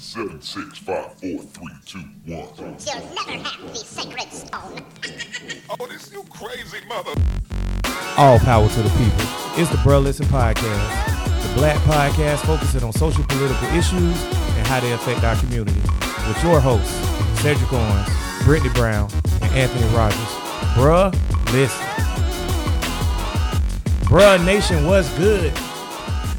Seven, six, five, four, three, two, one. You'll never have the sacred stone. Oh, this you crazy mother. All power to the people. It's the Bruh Listen Podcast, the black podcast focusing on social political issues and how they affect our community. With your hosts, Cedric Owens, Brittany Brown, and Anthony Rogers. Bruh, listen. Bruh Nation was good.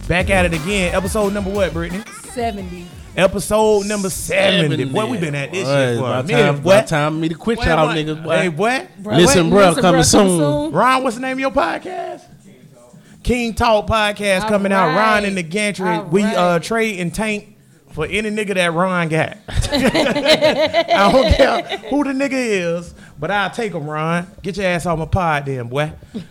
Back at it again. Episode number what, Brittany? 70. Episode number 70. Boy, we been at this shit for a About minute, time, boy. time me to quit Boy, y'all boy. niggas, boy. Hey, boy. Listen, bro, bruh, listen, coming bruh, soon. Ron, what's the name of your podcast? King Talk podcast All coming out. Ron right. in the gantry. All We uh trade and tank for any nigga that Ron got. I don't care who the nigga is, but I'll take him, Ron. Get your ass on my pod then, boy.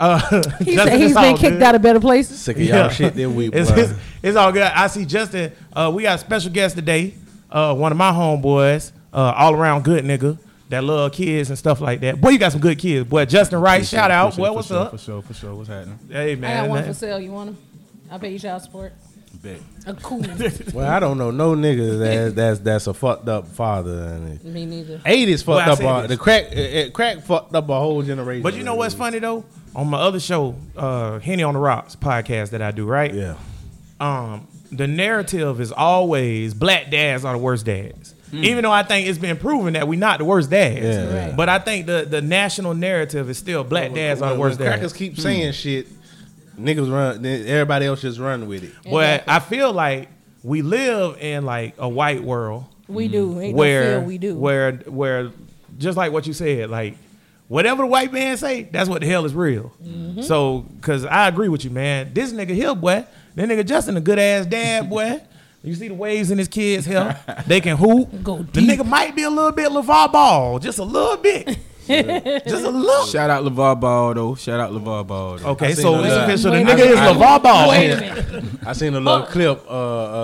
Uh, He Justin, said he's it's all been kicked good. out of better places. Sick of y'all shit this week, It's, boy. it's, it's all good. I see Justin. Uh, we got a special guest today. Uh, one of my homeboys, uh, all around good nigga that love kids and stuff like that. Boy, you got some good kids. Boy, Justin Wright, shout out. Boy, what's up? For sure, for sure. What's happening? Hey man, I man, got one man. for sale. You want him? I pay you child support. Bet. A cool. well, I don't know no niggas that, that's that's a fucked up father. And Me neither. eighties Well, fucked I up. say A, this. the crack, uh, uh, crack fucked up a whole generation. But you know what's funny though? On my other show, uh, Henny on the Rocks podcast that I do, right? Yeah. Um, the narrative is always black dads are the worst dads. Even though I think it's been proven that we're not the worst dads. Yeah. Right. But I think the, the national narrative is still black dads are the When- worst when Crackers dads. keep saying shit. Niggas run. then Everybody else just run with it. But I feel like we live in like a white world We do. Ain't where no we do. where where just like what you said, like whatever the white man say, that's what the hell is real. Mm-hmm. So, cause I agree with you, man. This nigga here, boy, that nigga Justin a good ass dad, boy. You see the waves in his kids' hair. They can hoop. Go the nigga might be a little bit LeVar Ball, just a little bit, just a little. Shout out LeVar Ball though. Shout out LeVar Ball though. Okay, so the it's live. official. The nigga is LeVar Ball. Wait a minute. I seen a little clip, uh,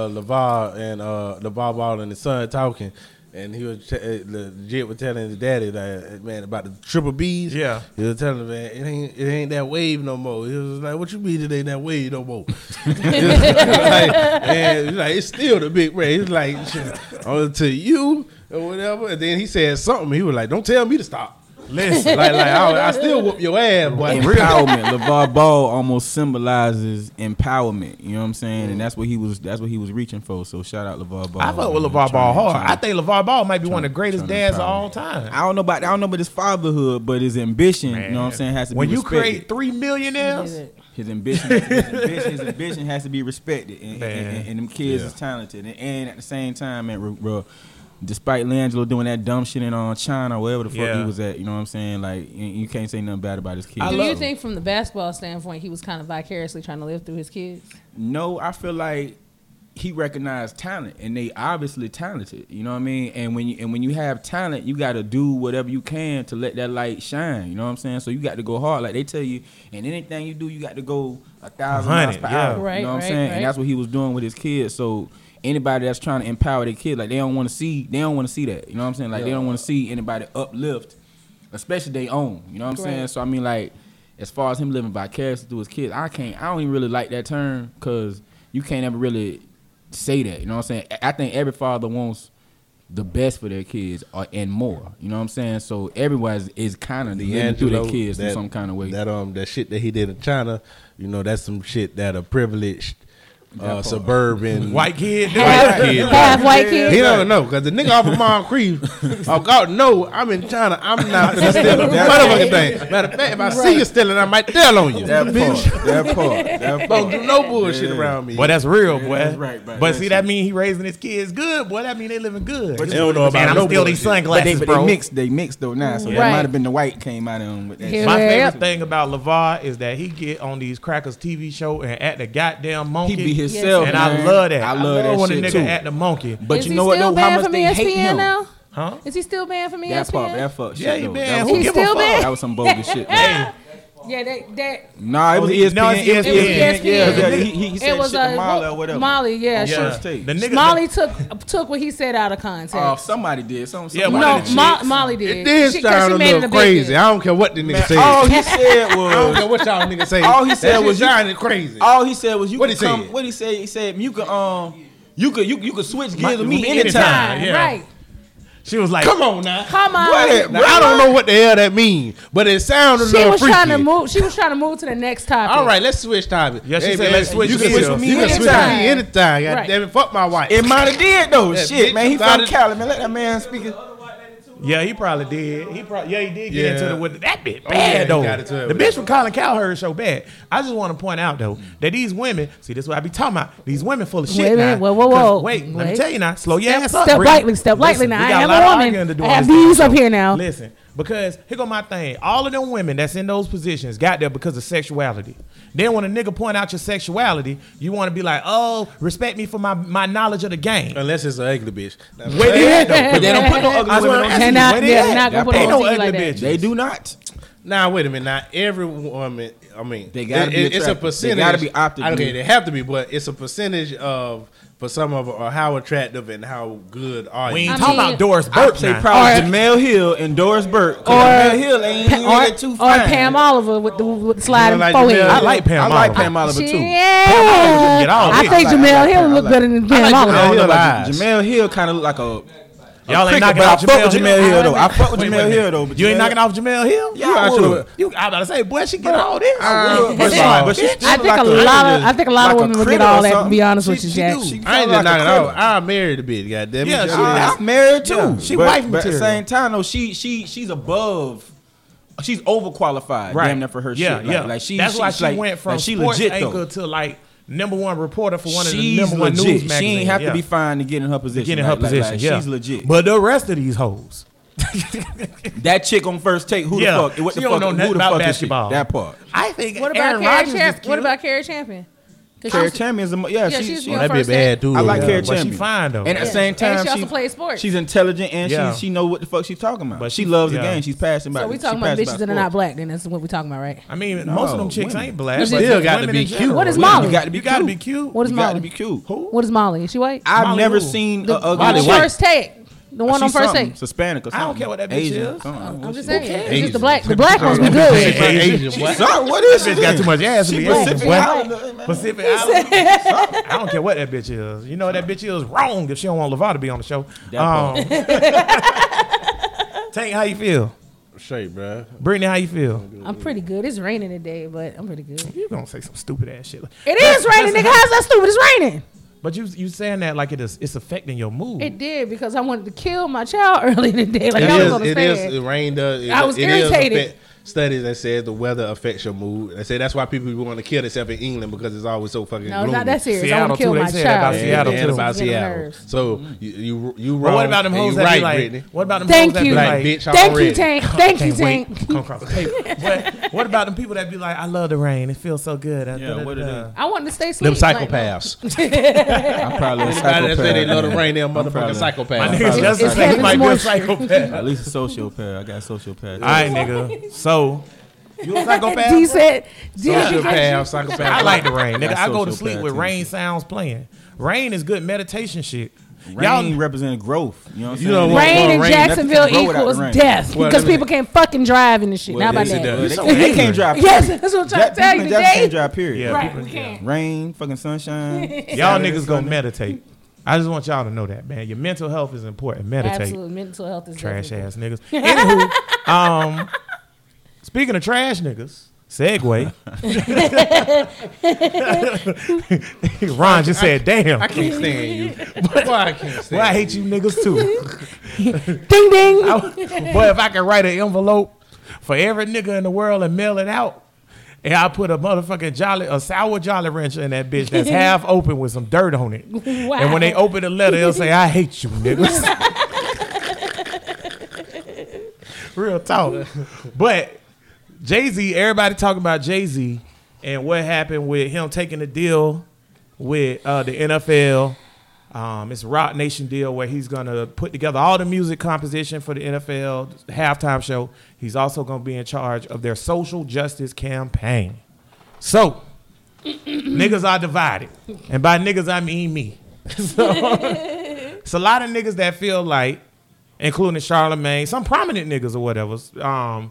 uh, LeVar and uh, LeVar Ball and his son talking, and he was t- uh, legit was telling his daddy that man about the triple B's. Yeah. he was telling him, man, it ain't it ain't that wave no more. He was like, "What you mean it ain't that wave no more?" He was like, man, he's like it's still the big ray. He's like, "Shit, only to you or whatever. And then he said something. He was like, "Don't tell me to stop." Listen, Like, like I, I still whoop your ass, boy. Empowerment. LeVar Ball almost symbolizes empowerment. You know what I'm saying? And that's what he was. That's what he was reaching for. So shout out LeVar Ball. I fuck with man. LeVar Ball hard. trying- I think LeVar Ball might be one of the greatest dads of all time. I don't know about I don't know about his fatherhood, but his ambition. You know what I'm saying? Has to when be you respected. create three millionaires, His ambition, his ambition, his ambition has to be respected, and, Man. and, and, and them kids is talented, and, and at the same time, man, bro, bro, despite LiAngelo doing that dumb shit in on China, wherever the fuck Yeah. he was at, you know what I'm saying? Like, you, you can't say nothing bad about his kids. I Do you him. think, from the basketball standpoint, he was kind of vicariously trying to live through his kids? No, I feel like he recognized talent, and they obviously talented. You know what I mean? And when you and when you have talent, you got to do whatever you can to let that light shine. You know what I'm saying? So you got to go hard, like they tell you. And anything you do, you got to go a thousand miles per yeah. hour. Right, you know what I'm saying? right. And that's what he was doing with his kids. So anybody that's trying to empower their kid, like they don't want to see, they don't want to see that. You know what I'm saying? Like they don't want to see anybody uplift, especially their own. You know what I'm saying? So I mean, like as far as him living vicariously through his kids, I can't. I don't even really like that term because you can't ever really say that. You know what I'm saying? I- I think every father wants the best for their kids or, and more. You know what I'm saying? So everyone is, is kind of living through their D'Angelo, kids in some kind of way. That um that shit that he did in China, you know, that's some shit that a privileged uh, suburban white kid, do Half, it. kid. half white kid. He don't know because the nigga off of Mount Creek. Oh God, no! I'm in China. I'm not gonna steal a motherfucking thing. Matter of fact, if I see you stealing, I might tell on you. that part, that part, that Don't do no bullshit around me. Boy, that's real, boy. that's right, right. But That's see, that mean he raising his kids good, boy. That mean they living good. But they don't know about Man, I'm no still these bullshit. But they, sunglasses, but bro. they mixed, they mixed though now. So that might have been the white came out of him with that. Yeah. My favorite thing about LeVar is that he get on these crackers TV show and act the goddamn monkey. He be himself, and man. I love that. I love that when shit a nigga too. act the monkey. But Is you know what still though? How banned much from they hate him. now? Huh? Is he still banned from E ESPN? That part, that fuck shit. Yeah, he banned. That Who was, give still a fuck? banned? that was some bogus shit. man. Yeah, that that Nah, it was Oh, ESPN. no, it's It was ESPN. Yeah, Yeah. he, he, he said it was shit uh, to Molly or whatever. Molly, yeah, On she- first take. The nigga, Molly took took what he said out of context. Oh, somebody did. Some, Yeah, somebody one no, of Mo- Molly did. It did She- sound a little crazy. deal. I don't care what the nigga said. all he said was. I don't was care what y'all niggas say. All he said was shit you- sounded crazy. all he said was you What'd can he come. say? What he said? He said you can um You could you, you could switch gears with me me anytime. anytime. Right. She was like, Come on now. Come on. What? Now, I don't know what the hell that means, but it sounded a She was freaky. trying to move. She was trying to move to the next topic. All right, let's switch topic. Yeah, she said, man, let's switch You can switch with me You can anytime. switch with me anytime. God Right. damn it, fuck my wife. It might have did though. Yeah, Shit, man. He you got from. Cali, man. Let that man speak it. Yeah, he probably did. He probably yeah, he did get Yeah. into it with that bitch Oh, yeah, bad he though. got into it the bitch from Colin Cowherd is so bad. I just want to point out though that these women, see, this is what I be talking about. These women full of shit Wait a now. Whoa, whoa, 'Cause- whoa. Wait, let me tell you now. Slow your Step- ass up. step Brittany. lightly, step lightly Listen, now. we I got am lot a of woman. arguing to do I have this these up here now. Listen, because here go my thing. All of them women that's in those positions got there because of sexuality. Then when a nigga point out your sexuality, you want to be like, oh, respect me for my, my knowledge of the game. Unless it's an ugly bitch. Where they at though? But they don't put no ugly That's women on TV. Not- Where they they're at? not gonna put Ain't no on ugly like bitches. They do not. Now wait a minute. Not every woman. I mean, They gotta it- be it's a attractive. They percentage. gotta be optically- Okay, they have to be, but it's a percentage of for some of them, or how attractive and how good are We you. ain't I talking mean, about Doris I Burke say now. probably Or- Jemele Hill and Doris Burke. Or- Jemele Hill ain't Pa- really or, too or. Pam Oliver with the, with the sliding like forehead. Jemele I like Pam I like Oliver. Pam Oliver too. Yeah. get all I this. think I Jemele Hill Pam. look better than Pam Oliver. Jemele Hill. Jemele Hill kind of look like a. a Y'all ain't knocking but I off fuck with Jemele Jemele Hill. Hill though. I fuck with Wait, Jemele wait Hill though. but You ain't knocking off Jemele Hill? Yeah, I would. would. You, I about to say, boy, she get all this. First but but she I think like a lot of I think a lot like of women would get all that. To be honest She- with you, she Jack. do. She I ain't just knocking off. I married the bitch. Goddamn it. Yeah, Just- I- I'm married too. She but, wife but at the material. same time though, she she she's above. She's overqualified, damn near for her yeah, shit. Yeah, Like, like she, That's why she like, went from like, she sports legit anchor though. to like number one reporter for one of the She's number one legit. news She ain't have yeah. to be fine to get in her position. Get in her Like- like- position. like, yeah, she's legit. But the rest of these hoes, that chick on first take, who Yeah. the fuck? What She the don't fuck? know nothing who the about fuck is she? basketball. That part. I think What about Aaron Cari Rodgers Champ? What about Cari Champion? 'Cause Cari she's- Champion is a mo- yeah. Yeah, she, she's she, That'd be a first bad dude. I like Yeah, Cari but she Champion. fine, though. And at the Yeah. same And time, she also plays sports. She's intelligent and Yeah. she she know what the fuck she's talking about. But But she she- loves the yeah. game. She's passionate about. So we she talking about passionate bitches that are not sports. black. Then that's what we talking about, right? I mean, No, most of them chicks women. ain't black. Which but Still got to women be in cute. general. What is Molly? You got to be You got to be cute. cute. What is You got to Molly? be cute. Who? What is Molly? Is she white? I've Molly never who? seen The a ugly Molly white. first take. The one on first something, take. Hispanic or I don't care what that bitch Asian, is. something. I'm just saying. cares? It's just the black. The black ones be good. Asian, what? Sorry, what is Bitch she? got too much ass to be black. Pacific boy. Islander. Pacific Island. I don't care what that bitch is. You know what that bitch is wrong if she don't want LeVar to be on the show. Um, Tank, how you feel? Straight, bro. Brittany, how you feel? I'm pretty good. It's raining today, but I'm pretty good. You gonna say some stupid ass shit? It is raining, nigga. How's that stupid? It's raining. But you you saying that like it is it's affecting your mood. It did because I wanted to kill my child early today. Like It I is. was It understand. is. It rained. does- It, I was it is irritated. Affect- studies that says the weather affects your mood. They say that's why people want to kill themselves in England because it's always so fucking No, gloomy. not that serious. I Seattle, want to kill too. They my said that about child. And, Seattle, and too. about Getting Seattle. nerves. So you you you wrong. But what about them and hoes you that right, be like? Brittany. What about them Thank hoes that you. be Like, like? bitch, Thank already. you, Tank. Thank you, Tank. Come across the table. What, what about them people that be like, I love the rain. It feels so good. Uh, yeah, what it is? I want to stay Them asleep. Like, psychopaths. I'm probably a Everybody that say they love the rain, they're probably- motherfucking My psychopaths. nigga probably- just It's say might be a psychopath. At least a sociopath. I got a sociopath. All right, nigga. So you a psychopath? D said, D Sociopath, psychopath. I like the rain, nigga. I go to sleep with rain sounds playing. Rain is good meditation shit. Rain Y'all, represent growth. You know what I'm You saying? know? Rain in rain, Jacksonville nothing can grow without equals death Well, because people can't fucking drive in this shit. How about yes, it that? does. They, so can't- they can't drive. Yes, period. that's what I'm trying Jack- to tell people you in Jackson today. can't drive. Period. Yeah, Right, people- we can't. Rain, fucking sunshine. y'all niggas go meditate. I just want y'all to know that, man. Your mental health is important. Meditate. Absolute mental health is Trash definitely- ass niggas. Anywho, um, speaking of trash niggas, segue. Ron just said, "Damn, I can't stand you. Why I can't stand well, I hate you niggas too." Ding ding. Boy, if I could write an envelope for every nigga in the world and mail it out, and I put a motherfucking jolly, a sour jolly rancher in that bitch that's half open with some dirt on it. Wow. And when they open the letter, they'll say, "I hate you, niggas." Real talk. But Jay Z, everybody talking about Jay Z and what happened with him taking the deal with uh, the NFL. Um, it's a Roc Nation deal where he's gonna put together all the music composition for the NFL halftime show. He's also gonna be in charge of their social justice campaign. So niggas are divided, and by niggas I mean me. so, it's a lot of niggas that feel like, including Charlamagne, some prominent niggas or whatever, um,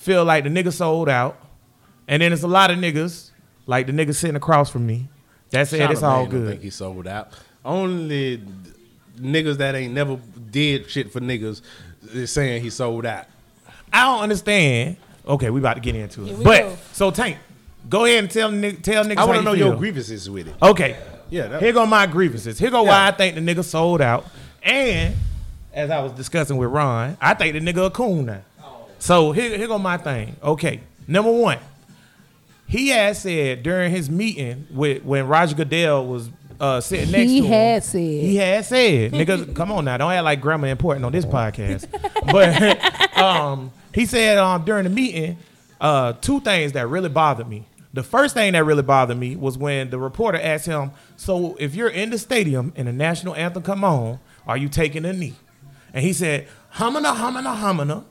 feel like the nigga sold out, and then there's a lot of niggas like the nigga sitting across from me that said it's all Charlamagne don't good. think he sold out. only niggas that ain't never did shit for niggas is saying he sold out. I don't understand. Okay, we about to get into it. we But go. so Tank, go ahead and tell tell niggas I want to you know feel. your grievances with it. Okay. Yeah, that- Here go my grievances. Here go why I think the nigga sold out. And as I was discussing with Ron, I think the nigga a coon now. So here, here go my thing. Okay. Number one, he had said during his meeting with when Roger Goodell was uh, sitting next He to him. had said. He had said. Niggas, come on now. Don't act like grammar important on this podcast. But um, he said um, during the meeting uh, two things that really bothered me. The first thing that really bothered me was when the reporter asked him, "So if you're in the stadium and the national anthem come on, are you taking a knee?" And he said, "Humana, humana, humana."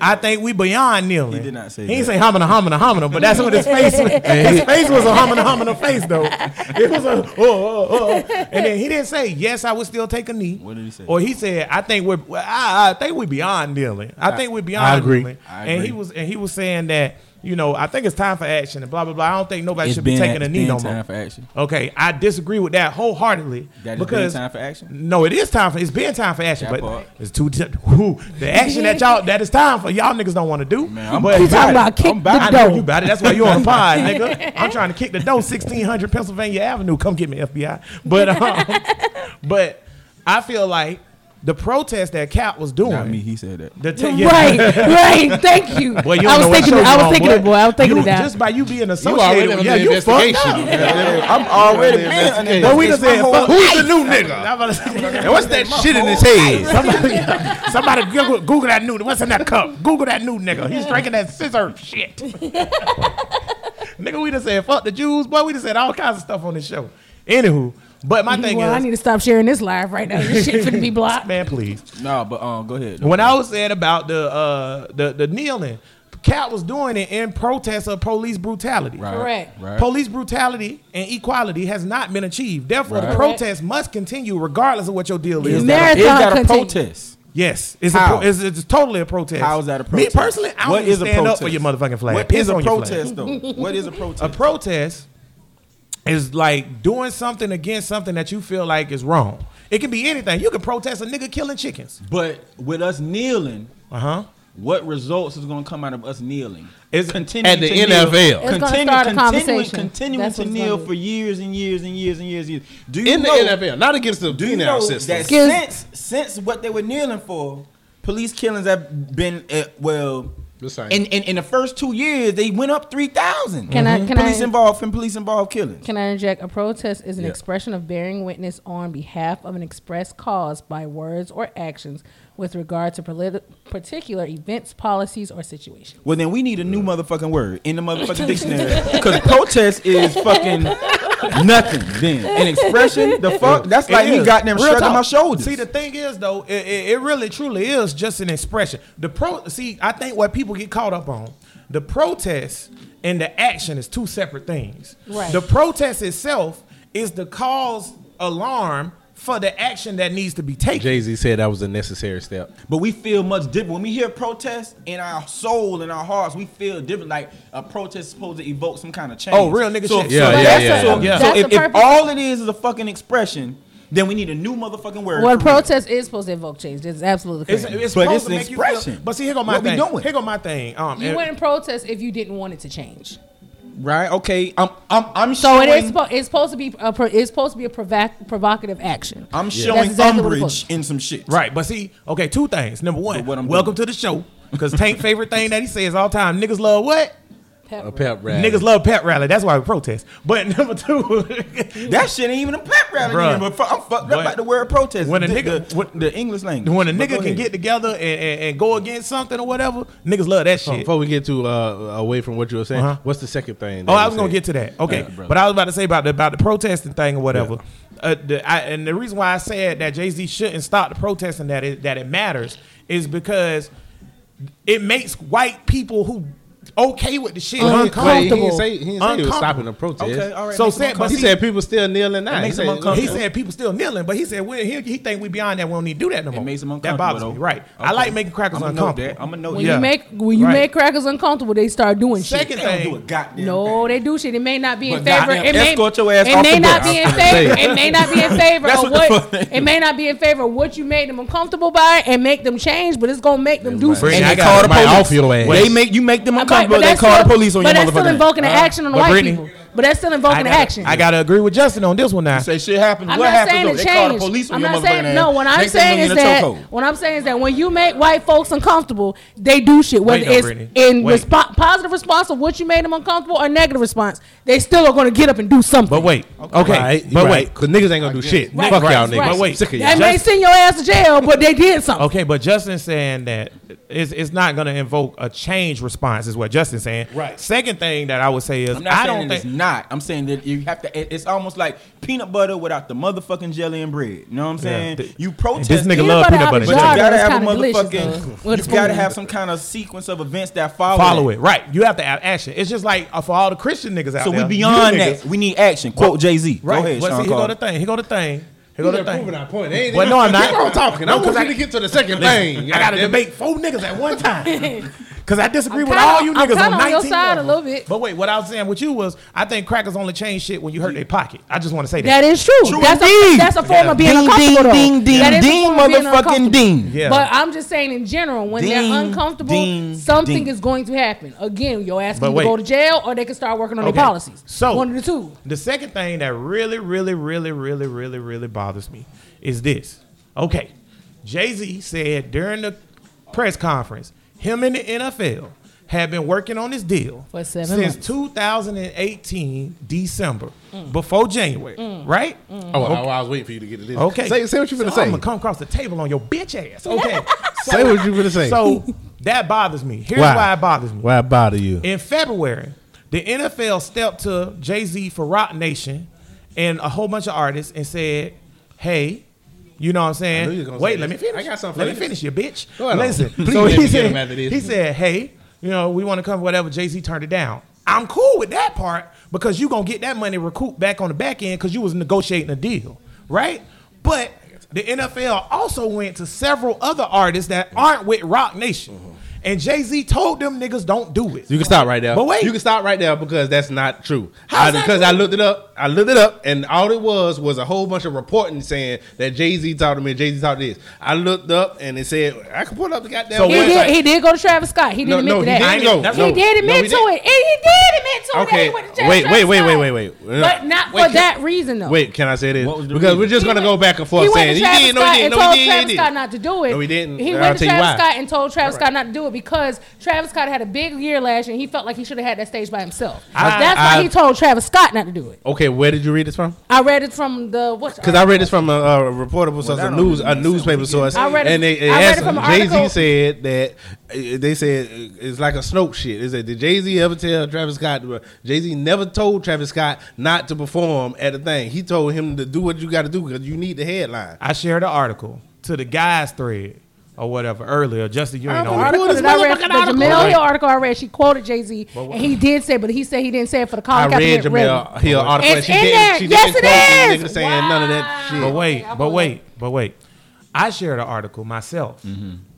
I think we beyond kneeling. He did not say He didn't that. say humana, humana, humana, but that's what his face was. His face was a humana, humana face, though. It was a, oh, oh, oh. And then he didn't say, yes, I would still take a knee. What did he say? Or he said, I think we're, I, I think we beyond kneeling. I think we're beyond agree. kneeling. I And he agree. was, and he was saying that, you know, I think it's time for action and blah, blah, blah. I don't think nobody It's should be taking a knee been no time more. for action. Okay, I disagree with that wholeheartedly. That it's been because time for action? No, it is time for it's been time for action, That but part. it's too t- whew, the action that y'all that is time for y'all niggas don't want to do. Man, I'm but He talking about kick I'm about- the I know you about it. That's why you on pod, nigga. I'm trying to kick the door, sixteen hundred Pennsylvania Avenue. Come get me, FBI. But um, but I feel like the protest that Cap was doing. Not me. He said that. The t- yeah. Right, right. Thank you. Boy, you I was thinking. I was on, thinking it, boy. I was thinking You- it down. Just by you being associated, already with on yeah, the you fucked investigation. up. I'm already been But we just said, My fuck- whole Who's the new nigga? I'm about to say- And what's that shit in his head? Somebody, somebody Google, Google that new. What's in that cup? Google that new nigga. He's drinking that scissor shit. nigga, we just said fuck the Jews, boy. We just said all kinds of stuff on this show. Anywho, but my thing well, I need to stop sharing this live right now. This shit finna be blocked. man, please. No, but um, go ahead. When I was saying about the uh the the kneeling, Cat was doing it in protest of police brutality. Right, Correct. Right. Police brutality and equality has not been achieved. Therefore, the Right. protest must continue regardless of what your deal is. Is that, a, is Marathon that a protest? Yes, it's How? a pro- it's, it's totally a protest. How is that a protest? Me personally, I don't What even a stand up for your motherfucking flag. What Piss is a protest though? What is a protest? A protest is like doing something against something that you feel like is wrong. It can be anything. You can protest a nigga killing chickens. but with us kneeling, Uh huh. what results is going to come out of us kneeling? Is- continuing At the to kneel, NFL. It's gonna continue- start a continuing, conversation. continuing That's to what it's kneel for years and years and years and years and years. Do you In the NFL, not against the Do you penal know system. that since since what they were kneeling for, police killings have been uh, well. The same. In, in in the first two years, they went up three thousand. Can I- mm-hmm. can police I- involved in police involved killings. Can I interject? A protest is an Yeah. expression of bearing witness on behalf of an express cause by words or actions with regard to politi- particular events, policies, or situations. Well, then we need a new motherfucking word in the motherfucking dictionary because protest is fucking nothing. Then an expression, the fuck, that's like It me is. goddamn Real shrugging talk. my shoulders. See, the thing is though, it, it, it really truly is just an expression. The pro, see, I think what people get caught up on, the protest and the action is two separate things. Right. The protest itself is the cause alarm for the action that needs to be taken. Jay Z said that was a necessary step. But we feel much different when we hear protest in our soul and our hearts. We feel different. Like a protest is supposed to evoke some kind of change. Oh, real nigga so, shit. So, Yeah, so yeah, that's- yeah, So, yeah. so That's if, if all it is is a fucking expression, then we need a new motherfucking word. Well, a for real. protest is supposed to evoke change. It's absolutely It's, correct. it's But supposed it's to an make you feel- expression. but see, here go my What we thing. doing? Here go my thing. Um, you wouldn't protest if you didn't want it to change. Right? Okay, I'm I'm I'm So showing. it is. Spo- it's supposed to be. A pro- it's supposed to be a provoc- provocative action. I'm That's showing exactly umbrage in some shit. Right, but see, okay, two things. Number one, what I'm welcome doing. to the show. Because Tank favorite thing that he says all time, niggas love what? A pep rally. Niggas love pet rally. That's why we protest. But number two, That shit ain't even a pep rally. Bruh. anymore, But fu- I'm fucked But up by the word protest. when a the, nigga- the, when- the English language. when a nigga can ahead. get together and, and, and go against something or whatever, niggas love that shit. Before we get to uh, away from what you were saying, Uh-huh. what's the second thing? Oh, I was gonna get to that. Okay, Thank but I was about to say about the about the protesting thing or whatever. Uh, the, I, and the reason why I said that Jay Z shouldn't stop the protesting that it, that it matters is because it makes white people who okay with the shit. Well, he Uncomfortable. didn't say he, didn't say he was stopping the protest. Okay, all right. So said- but He see- said people still kneeling now. It He makes said, him uncomfortable. He said people still kneeling, but he said well, he, he think we beyond that. We don't need to do that no more. makes him That bothers though. me. Right. I like making crackers I'm gonna note uncomfortable. that. I'm gonna note When Yeah. you make when you Right. make crackers uncomfortable, they start doing shit. Second They don't do a thing, goddamn No, they do shit. It may not be in But favor. goddamn, It may, escort your ass it may not be in favor. It may not be in favor of what the what. fuck- It may not be in favor of what you made them uncomfortable by and make them change, but it's gonna make them do right. something. And I they got call the police. off your ass. They make you make them uncomfortable. But They that's call the still- police on but your that's still motherfucker. invoking the action on the but white Brittany- people. But that's still invoking gotta, action. I gotta agree with Justin on this one now. Say shit happens. I'm what not happens saying though? to They call the police I'm not saying no. What I'm saying is that chokehold. what I'm saying is that when you make white folks uncomfortable, they do shit. Whether Wait, no, it's Brittany. in respo- positive response of what you made them uncomfortable or negative response, they still are going to get up and do something. But wait, okay, Right, but right. wait, Cause niggas ain't gonna do shit. Right, Fuck right, y'all right. niggas. But wait. sick of they y'all. may send your ass to jail, but they did something. okay, but Justin's saying that it's, it's not gonna invoke a change response, is what Justin's saying. Right. Second thing that I would say is I'm not I don't that it's think not. I'm saying that you have to. It's almost like peanut butter without the motherfucking jelly and bread. You know what I'm saying? th- you protest. this nigga love butter peanut butter apple but you gotta have a kinda delicious, motherfucking. though, with You gotta have some kind of sequence of events that follow. follow that. it. Right. You have to have action. It's just like uh, for all the Christian niggas out So there. So we beyond that. niggas- We need action. Quote Jay Z. Right. Go ahead, but Sean see, here go the thing. Here go the thing. Here go the They're thing. proving our point. They ain't Well, no, I'm not. Keep on talking. No, I want 'cause you I- to get to the second Listen, thing. I got to debate four niggas at one time. Because I disagree I'm with kinda- all you I'm niggas kinda on on 19 your side a little bit. But wait, what I was saying with you was, I think crackers only change shit when you hurt their pocket. I just want to say that. That is true. True that's, a, that's a form of being Ding, uncomfortable. though. ding, ding, That is a ding, form of being motherfucking uncomfortable. ding. Yeah. But I'm just saying in general, when Ding, they're uncomfortable, ding, something ding. is going to happen. Again, your ass But can wait. go to jail or they can start working on Okay. their policies. So one of the two. The second thing that really, really, really, really, really, really bothers me is this. Okay, Jay Z said during the press conference, him and the NFL have been working on this deal For seven since months. 2018 December, before January, mm. right? Mm. Oh, I, I was waiting for you to get to this. Okay. Say, say what you finna so gonna say. I'm gonna come across the table on your bitch ass. Okay. Say what you finna say. so that bothers me. Here's Why? why it bothers me. Why it bother you? In February, the NFL stepped to Jay Z for Roc Nation and a whole bunch of artists and said, "Hey, you know what I'm saying? you was gonna Wait, let me finish. I got something Let me finish, you bitch. Listen. So he me get him said, he said, "Hey, you know, we want to come whatever." Jay Z turned it down. I'm cool with that part because you gonna get that money recouped back on the back end because you was negotiating a deal, right? But the NFL also went to several other artists that aren't with Roc Nation. Mm-hmm. And Jay Z told them niggas don't do it. You can stop right there. But wait. you can stop right there because that's not true. How's I- because? I looked it up. I looked it up, and all it was was a whole bunch of reporting saying that Jay Z talked to me. Jay Z talked to this. I looked up, and it said I can pull up the goddamn. So He website. did, he did go to Travis Scott. He did No, admit no, to he that. didn't go. That's- No. He did No, admit he to didn't. it. And he did admit to it. Okay. that he went to jail Wait, wait, wait, wait, wait, Scott. wait. But not Wait, for can- that reason, though. Wait, can I say this? What was the Because reason? we're just gonna went- go back and forth he saying went he to Travis did, no, Scott he and didn't, no, told he didn't, Travis he Scott didn't. to do it. No, he didn't. He went to Travis. Scott and told Travis Scott not to do it because Travis Scott had a big year last year and he felt like he should have had that stage by himself. I- That's why I- he told Travis Scott not to do it. Okay, where did you read this from? I read it from the what? Because I read this from a, a reportable source, that a news, a newspaper source, I read it- and they, I read it from an Jay Z said that uh, they said uh, it's like a Snoke shit. They said did Jay Z ever tell Travis Scott? Jay Z never told Travis Scott not to perform at a thing. He told him to do what you got to do because you need the headline. I shared an article to the guys thread or whatever earlier. Justin, you ain't The on it. article that I read, the motherfucking article. Hill article I read, she quoted Jay Z, and he did say, but he said he didn't say it for the I read Kaepernick Jemele rally. Hill article. and It's she in didn't, there. She Yes, didn't it quote is. saying none of that shit. But wait, but wait, but wait. I shared an article myself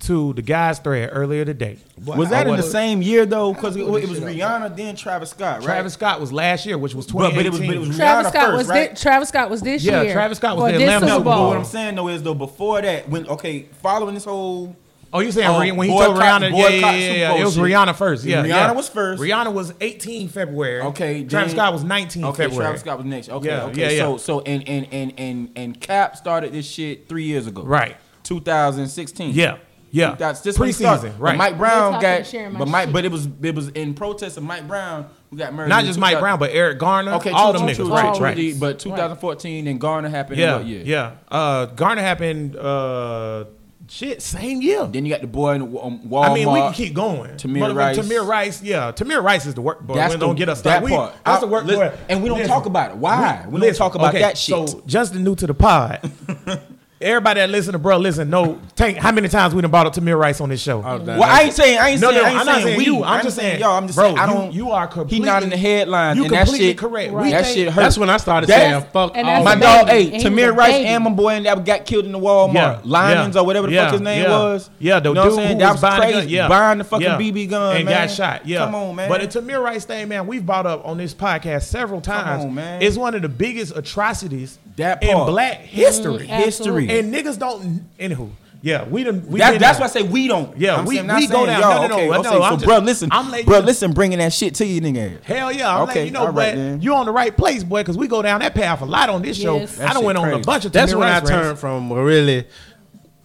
to the guys thread earlier today. Was that I in the same year though? Because it, it was Rihanna, then Travis Scott, right? Travis Scott was last year, which was But- 2018. but it was- but it was Travis Rihanna Scott first, was right? thi- Travis Scott was this Yeah, year. Travis Scott was for the this Atlanta No, but what I'm saying though is though before that, when okay, following this whole Oh, you saying Oh, when he boycott- told Rihanna? Yeah, yeah, yeah, yeah. It was. Rihanna first. Yeah, Rihanna yeah. was first. Rihanna was 18 February. Okay, Travis then- Scott was 19 okay, February. Travis Scott was next. Okay, Yeah, okay. yeah, yeah. So so and and and and and Cap started this shit three years ago. Right. 2016. Yeah, yeah. That's this when he started. preseason, But right? Mike Brown talking got, sharing but Mike, shit. but it was it was in protest of Mike Brown who got murdered. Not just Mike Brown, but Eric Garner. Okay, all true, them niggas. right, right. But 2014 and Garner happened. in Yeah, what year? yeah. Uh, Garner happened. Uh, shit, same year. Then you got the boy in um, Walmart. I mean, we can keep going. Tamir Rice. Tamir Rice, yeah. Tamir Rice is the work boy. That's we the, don't get us that. We- part. That's I- the work listen, boy. and we don't Listen. talk about it. Why? We, don't Listen, talk about okay, that shit. So Justin new to the pod. everybody that listen to bro, listen, no, Tank, how many times we done brought up Tamir Rice on this show? Oh, Well, I ain't saying I ain't No, saying no, I ain't I'm not saying saying we. you. I'm I just ain't saying, y'all. I'm just bro, saying I don't. you are He not in the headlines. you and that completely shit, correct. We That shit hurt. That's when I started That's- saying fuck and all My dog, baby. hey, He was Tamir Rice and my boy that got killed in the Walmart, Yeah, Lions yeah, or whatever the yeah, fuck his name yeah. was. Yeah, the you know dude what I'm saying? who That was was buying the crazy. yeah, buying the fucking. BB gun and got shot. Yeah, come on, man. But the Tamir Rice thing, man, we've brought up on this podcast several times. on, man. It's one of the biggest atrocities That in. Black history. History. Absolutely. And niggas don't. Anywho, yeah, we done. We That, that's there. why I say we don't. Yeah, I'm we- saying, we go down. Y'all, No, no, no, okay, no, okay, no, so, just- bro, listen, I'm letting bro, you- listen, bringing that shit to you, nigga. Hell yeah, I'm Okay, letting you know, all right but then. you on the right place, boy, because we go down that path a lot on this show. Yes. I That done went shit on a bunch of That's when I turned from really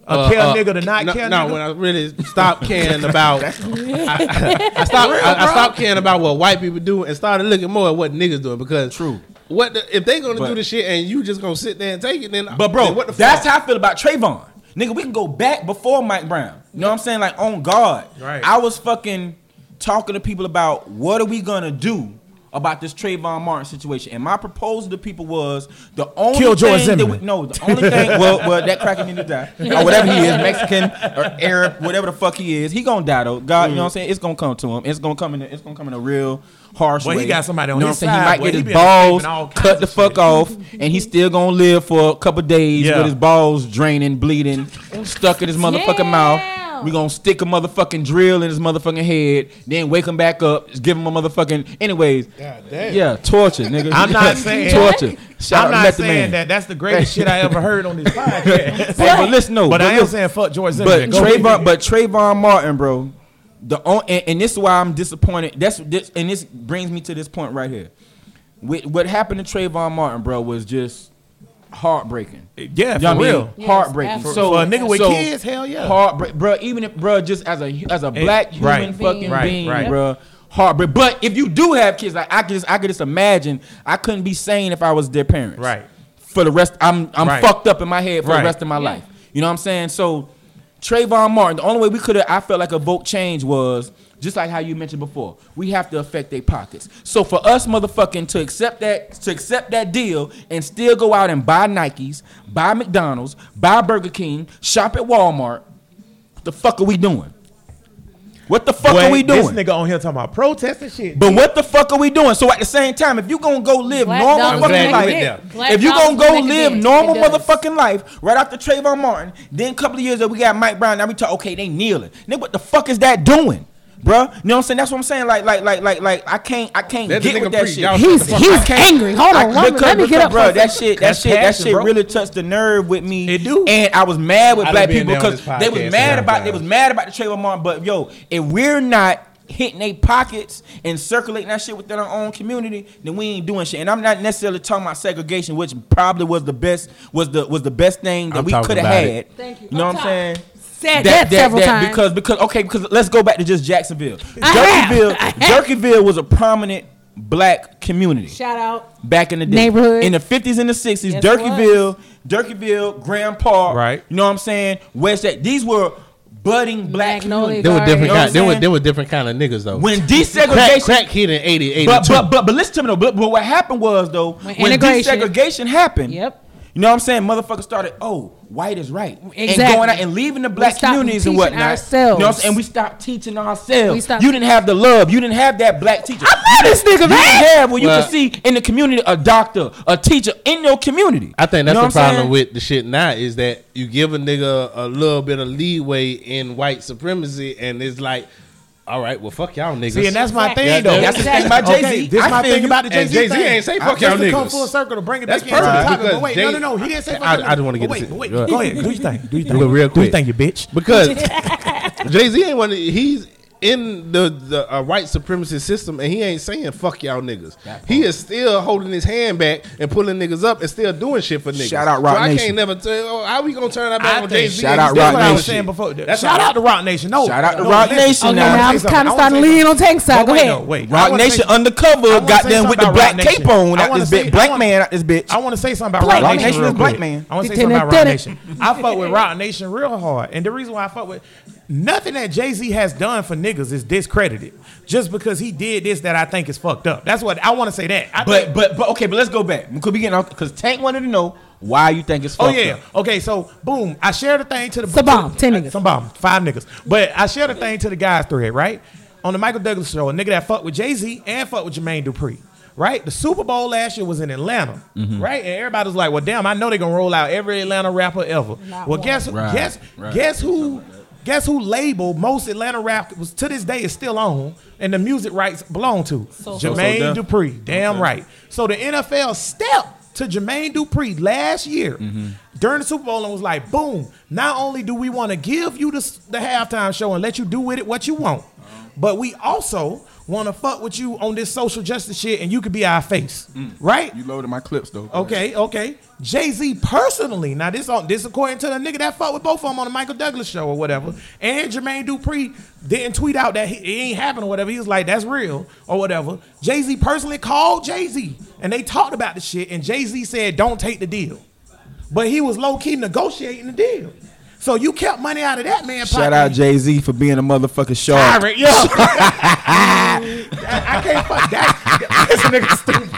A uh, care uh, nigga to not no, care No, nigga? when I really stopped caring about, I, I, I stopped. I, I stopped caring about what white people do and started looking more at what niggas doing because True. What the, if they gonna But- do the shit and you just gonna sit there and take it? Then But bro, then what the that's fuck? how I feel about Trayvon. Nigga, we can go back before Mike Brown. You know what I'm saying? Like on God. Right. I was fucking talking to people about what are we gonna do about this Trayvon Martin situation. And my proposal to people was the only Kill George thing that we, Zimmerman. no, the only thing well, well that cracker need to die. Or whatever he is, Mexican or Arab, whatever the fuck he is, he gonna die though. God, you know what I'm saying? It's gonna come to him. It's gonna come in a, it's gonna come in a real harsh Well, way. he got somebody on you know his what I'm saying? side, He might He get his balls escaping all kinds cut the of fuck shit. off and he's still gonna live for a couple days Yeah. with his balls draining, bleeding, stuck in his motherfucking Damn. mouth. We gonna stick a motherfucking drill in his motherfucking head, then wake him back up, just give him a motherfucking. Anyways, yeah, torture, nigga. I'm not saying- torture. Shout I'm out not Method saying Man. that that's the greatest shit I ever heard on this podcast. Hey, but listen, no, but I am listen, saying fuck George but Zimmerman. Go Trayvon, ahead. but Trayvon Martin, bro, the on, and, and this is why I'm disappointed. That's this, and this brings me to this point right here. With, what happened to Trayvon Martin, bro, was just heartbreaking. yeah, You for what I mean? real. Yes, heartbreaking. absolutely. So For a nigga with so kids, hell yeah. Heartbreak, bro. Even if, bro, just as a as a black human right, fucking right, being, right. bro. Heartbreak. But if you do have kids, like I could just I could just imagine I couldn't be sane if I was their parents. Right. For the rest, I'm I'm Right. fucked up in my head for Right. the rest of my Yeah. life. You know what I'm saying? So Trayvon Martin, the only way we could have, I felt like a vote change was just like how you mentioned before. We have to affect their pockets. So for us, motherfucking, to accept that, to accept that deal and still go out and buy Nikes, buy McDonald's, buy Burger King, shop at Walmart, the fuck are we doing? What the fuck Boy, are we doing? This nigga on here talking about protesting shit. But what the fuck are we doing? So at the same time, if you gonna go live Black normal dollars fucking life, went if you dollars gonna go live dent. normal It motherfucking life, right after Trayvon Martin, then a couple of years ago we got Mike Brown. Now we talk, okay, they kneeling. Nigga, what the fuck is that doing? Bruh, you know what I'm saying? That's what I'm saying. Like, like, like, like, like, I can't, I can't Let get with that preach. shit. Y'all He's shut the fuck he's angry. Hold on, I- let me, because- get because, up. bro. That shit, that That's shit, that shit bro. really touched the nerve with me. It do. And I was mad with I black people because they was mad several about they was mad about the Trayvon Martin. But yo, if we're not hitting their pockets and circulating that shit within our own community, then we ain't doing shit. And I'm not necessarily talking about segregation, which probably was the best was the was the best thing that I'm we could have had. it. Thank you. You know Up what I'm saying? Said that, several times. because because okay because let's go back to just Jacksonville. I have. Durkeeville, I have. Durkeeville was a prominent black community Shout out. back in the day. Neighborhood. In the 50s and the 60s, Yes, it Durkeeville, Durkeeville, Grand Park, Right. You know what I'm saying? West Side. These were budding black Magnolia communities. They were different You know what kind. They were they were different kind of niggas though. When crack, desegregation crack hit in 80, 82. but, but but but listen to me though. But, but what happened was though When when, integration- desegregation happened. Yep. You know what I'm saying? Motherfuckers started, oh, white is right. And going out and leaving the black communities and whatnot. ourselves. You know what I'm saying? And we stopped teaching ourselves. We stopped- you didn't have the love. You didn't have that black teacher. I know this nigga, You man. didn't have where you Well- can see in the community a doctor, a teacher in your community. I think You that's know the problem saying? with the shit now is that you give a nigga a little bit of leeway in white supremacy, and it's like, all right, well, fuck y'all niggas. See, and that's my thing, Yeah, though. That's the thing about Jay-Z. This I my thing you. about the Jay Z. Jay-Z ain't say I- fuck just y'all to come full circle to bring it That's back into the perfect, topic. But because wait, Jay- no, no, no. He didn't say fuck I- y'all I just wanna get But this wait, in. wait, Go ahead. Go ahead, do your thing. Do your thing. Do it real Do your quick. thing, you bitch. because Jay Z ain't one. of- He's in the the uh, white supremacy system, and he ain't saying fuck y'all niggas. He is still holding his hand back and pulling niggas up, and still doing shit for niggas. Shout out Roc so I Nation. can't never tell. Oh, how we gonna turn our back I on Jay Z? Shout out That's Roc what I was saying before. That's Shout out to Roc Nation. No, Shout out to no, Roc listen. Nation Okay, now. now I'm kind of starting to lean on Tank's side. Go wait, ahead. no, wait. Roc wanna say Nation undercover wanna got them with the black Roc cape on I out wanna this say- bitch. Black man out this bitch. I want to say something about Roc Nation Nation real is black man. I want to say something about Roc. Nation. I fuck with Roc Nation real hard, and the reason why I fuck with nothing that Jay Z has done for niggas is discredited just because he did this that I think is fucked up. That's what I want to say. That I But think- but but okay, but let's go back. We could be getting off because Tank wanted to know why you think it's Oh fucked yeah. up. Okay, so boom, I shared a thing to the It's a bomb. Ten niggas. Some bomb. Five niggas. But I shared a thing to the guys thread, right? On the Michael Douglas show, a nigga that fucked with Jay-Z and fucked with Jermaine Dupri. Right? The Super Bowl last year was in Atlanta. Mm-hmm. Right? And everybody was like, well, damn, I know they're gonna roll out every Atlanta rapper ever. Not well, one. guess Right, guess right. guess who guess who label most Atlanta rap was to this day is still on and the music rights belong to? So- Jermaine So- so Dupri. Damn Okay. right. So the NFL stepped to Jermaine Dupri last year Mm-hmm. during the Super Bowl and was like, boom, not only do we want to give you the, the halftime show and let you do with it what you want, but we also want to fuck with you on this social justice shit and you could be our face. Mm. Right? You loaded my clips though. Okay, okay. Jay Z personally, now this on this according to the nigga that fucked with both of them on the Michael Douglas show or whatever, and Jermaine Dupri didn't tweet out that he, it ain't happened or whatever. He was like, "That's real" or whatever. Jay Z personally called Jay Z and they talked about the shit, and Jay Z said, "Don't take the deal," but he was low key negotiating the deal. So you kept money out of that man. Shout pocket. out Jay Z for being a motherfucking shark. Tyrant, yo. I, I can't fuck that. This nigga stupid.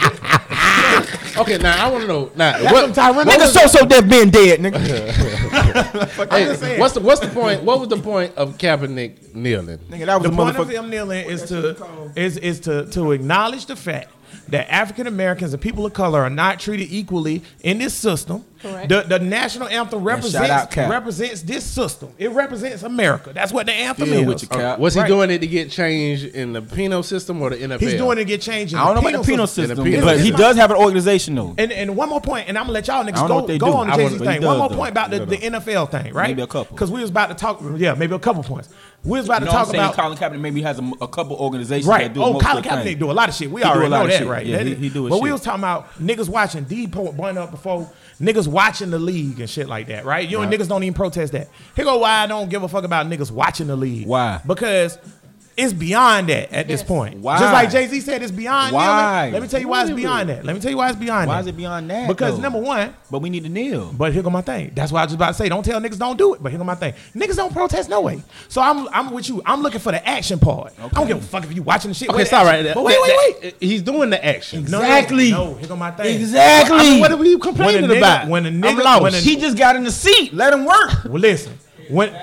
Okay, now I want to know now That's what, Tyrant Nigga, so so dead being dead, nigga. hey, what's the what's the point? What was the point of Kaepernick kneeling? nigga, that was the a point of motherfucker. him kneeling is to is is to to acknowledge the fact that African Americans and people of color are not treated equally in this system. Correct. The the national anthem represents out represents this system. It represents America. That's what the anthem Yeah, is. with your cap. Uh, was he Right. doing it to get changed in the penal system or the NFL? He's doing it to get changed. In I don't know the about the penal system. system, penal but he does have an organization though. And, and one more point, and I'm gonna let y'all niggas go, go do. on the Jay Z but he thing. One more though. point about the, the. NFL thing, right? Maybe a couple. Because we was about to talk. Yeah, maybe a couple points. We was about You to know what I'm talk about Colin Kaepernick maybe has a, a couple organizations Right. that do Oh, Colin Kaepernick thing. do a lot of shit. We He already know that, shit. right? Yeah, That he- he do But we shit. was talking about niggas watching D point brought up before niggas watching the league and shit like that, right? You and niggas don't even protest that. Here go why I don't give a fuck about niggas watching the league. Why? Because it's beyond that at this point. Why? Just like Jay Z said, it's beyond. Why? kneeling. Let me tell you why it's beyond that. Let me tell you why it's beyond that. Why that. is it beyond that? Because though? number one, but we need to kneel. but here go my thing. That's why I was about to say, don't tell niggas don't do it. But here go my thing. Niggas don't protest no way. So I'm I'm with you. I'm looking for the action part. I don't give a fuck if you watching the shit. Okay, Where the stop right there. But wait, wait, That- wait. that- He's doing the action. No, Exactly. No, here go my thing. Exactly. I mean, what are we complaining a nigga, about? when a I'm nigga, lost. when a, he just got in the seat. Let him work. well, listen, when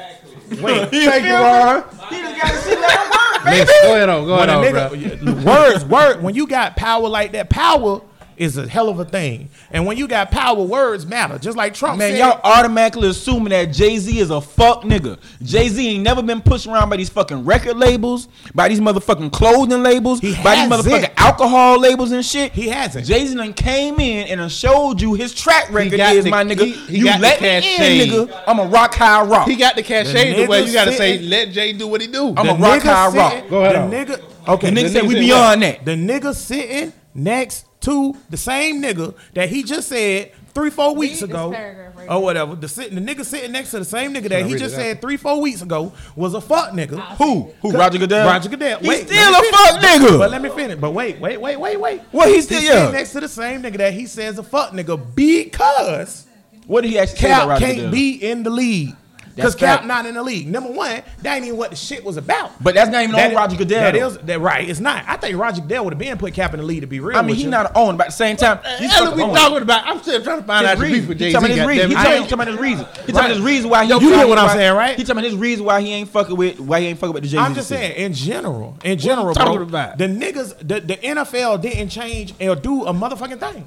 wait, Thank you, Ron. He just got in the seat. Let him work, Next, go ahead on, go ahead a on, bro. nigga, words, word, when you got power like that, power is a hell of a thing. And when you got power, words matter. Just like Trump Man, said. y'all automatically assuming that Jay Z is a fuck nigga. Jay Z ain't never been pushed around by these fucking record labels, by these motherfucking clothing labels, He by these hasn't. motherfucking alcohol labels and shit. He hasn't. Jay Z done came in and done showed you his track record got is the- my nigga. he- he you got the let me in, nigga. I'm a rock high rock. He got the cachet The the way you got to say, let Jay do what he do. I'm the a rock high sitting- rock. Go ahead The on. nigga, okay. The nigga said we beyond that. The nigga sitting next to the same nigga that he just said three, four weeks Read ago, right or whatever. The sitting, the nigga sitting next to the same nigga that he just it said three, four weeks ago was a fuck nigga. Ah, Who? Who? Roger Goodell? Roger Goodell. He's Wait, still a me fuck nigga. But let me finish. But wait, wait, wait, wait, wait. What he still- yeah. sitting next to the same nigga that he says a fuck nigga because What did he actually say about Cap Roger can't Goodell? be in the league. Because Cap fact. not in the league. Number one, that ain't even what the shit was about. But that's not even on That- Roger Goodell. That though. is that right. It's not. I think Roger Goodell would have been put Cap in the lead to be real. I mean, with he's not owned, but at the same time, he's Hell, fucking we owned. talking about? I'm still trying to find out His the beef reason. with Jay Z. talking about his reason. He I talking ain't- he talking about his reason. He's talking about his reason why he. You get fucking what I'm saying, right? He talking about his reason why he ain't fucking with why he ain't fucking with the Jay Z. I'm just saying, in general, in general, bro, the niggas, the, the NFL didn't change or do a motherfucking thing.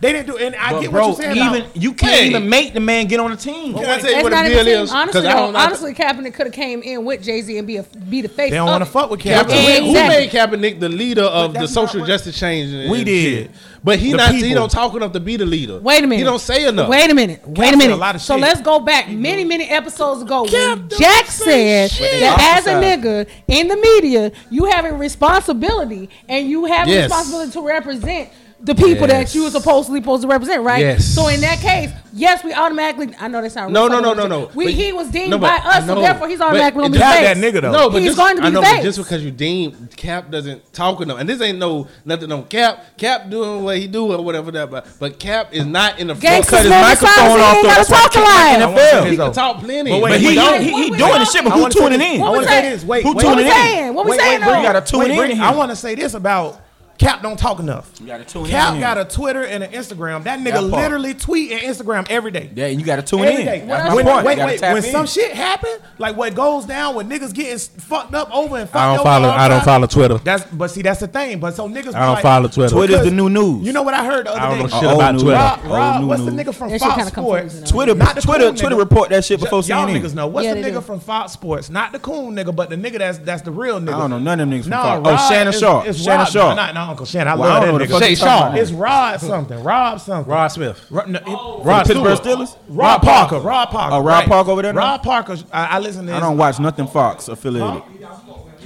They didn't do, and I But get bro, what you're saying. even about- you can't Hey. even make the man get on the team. Can I tell you It's what not the even deal team. is? Honestly, I though, don't honestly, Kaepernick could have came in with Jay Z and be a be the face. They don't wanna fuck with Kaepernick, Kaepernick. Who Exactly. made Kaepernick the leader of the social justice change? We did. But he The not. He don't talk enough to be the leader. Wait a minute. He don't say enough. Wait a minute. Wait Cap a minute. a lot of so shit. let's go back many, many episodes ago Cap when Jack said shit. that as a nigga in the media, you have a responsibility and you have a responsibility to represent the people that you are supposedly supposed to represent, right? Yes. So in that case, yes, we automatically. I know that's not. No, no, no, no, no. We, But- he was deemed no, by us, no. so therefore he's automatically going to be Cap the that nigga though. No, but He's just, going to be I know, the but just because you deem Cap doesn't talk enough, and this ain't no nothing on Cap. Cap doing what he do or whatever that, but, but Cap is not in the front. Cut his microphone Songs, he off, ain't though. gotta That's talk he a can't lot. NFL. He can talk plenty. But But he, he, he, he doing the shit, but who wanna tuning in? I want to say this. Wait, Who wait, tuning we saying? What we saying wait. You gotta tune in I want to say this about Cap don't talk enough. You gotta tune Cap in. got a Twitter and an Instagram. That nigga That part. literally tweet and Instagram every day. Yeah, you got to tune Every in. day. That's my When, point. wait, You gotta wait. tap When in. some shit happen, like what goes down when niggas getting s- fucked up over and fucked I don't over follow. all the I don't time, follow Twitter. That's but see that's the thing. But so niggas. be I don't like, follow Twitter. Twitter's the new news. You know what I heard the other I don't day? know shit about new Twitter. Rob, Oh, Rob new what's the news. nigga from That shit Fox kinda Sports? though. Twitter, Not the Twitter, cool Twitter nigga. report that shit before Y'all CNN. niggas know what's Yeah, the they nigga do. from Fox Sports, not the coon nigga, but the nigga that's that's the real nigga. I don't know none of them niggas from No, Fox. Rod Oh, Shannon is- Sharp. is Shannon Rod, Sharp. Not, not Uncle Shannon. I Well, love don't that nigga. you Shay talking Sharp. about. It's Rod something. Rob something. Rod Smith. Ro- no, oh. it- Rod Pittsburgh Steelers. Rod Parker. Rod Parker. Oh, Rod Parker over there now? Rod Parker. I, I listen to. I His, don't watch nothing Fox affiliated.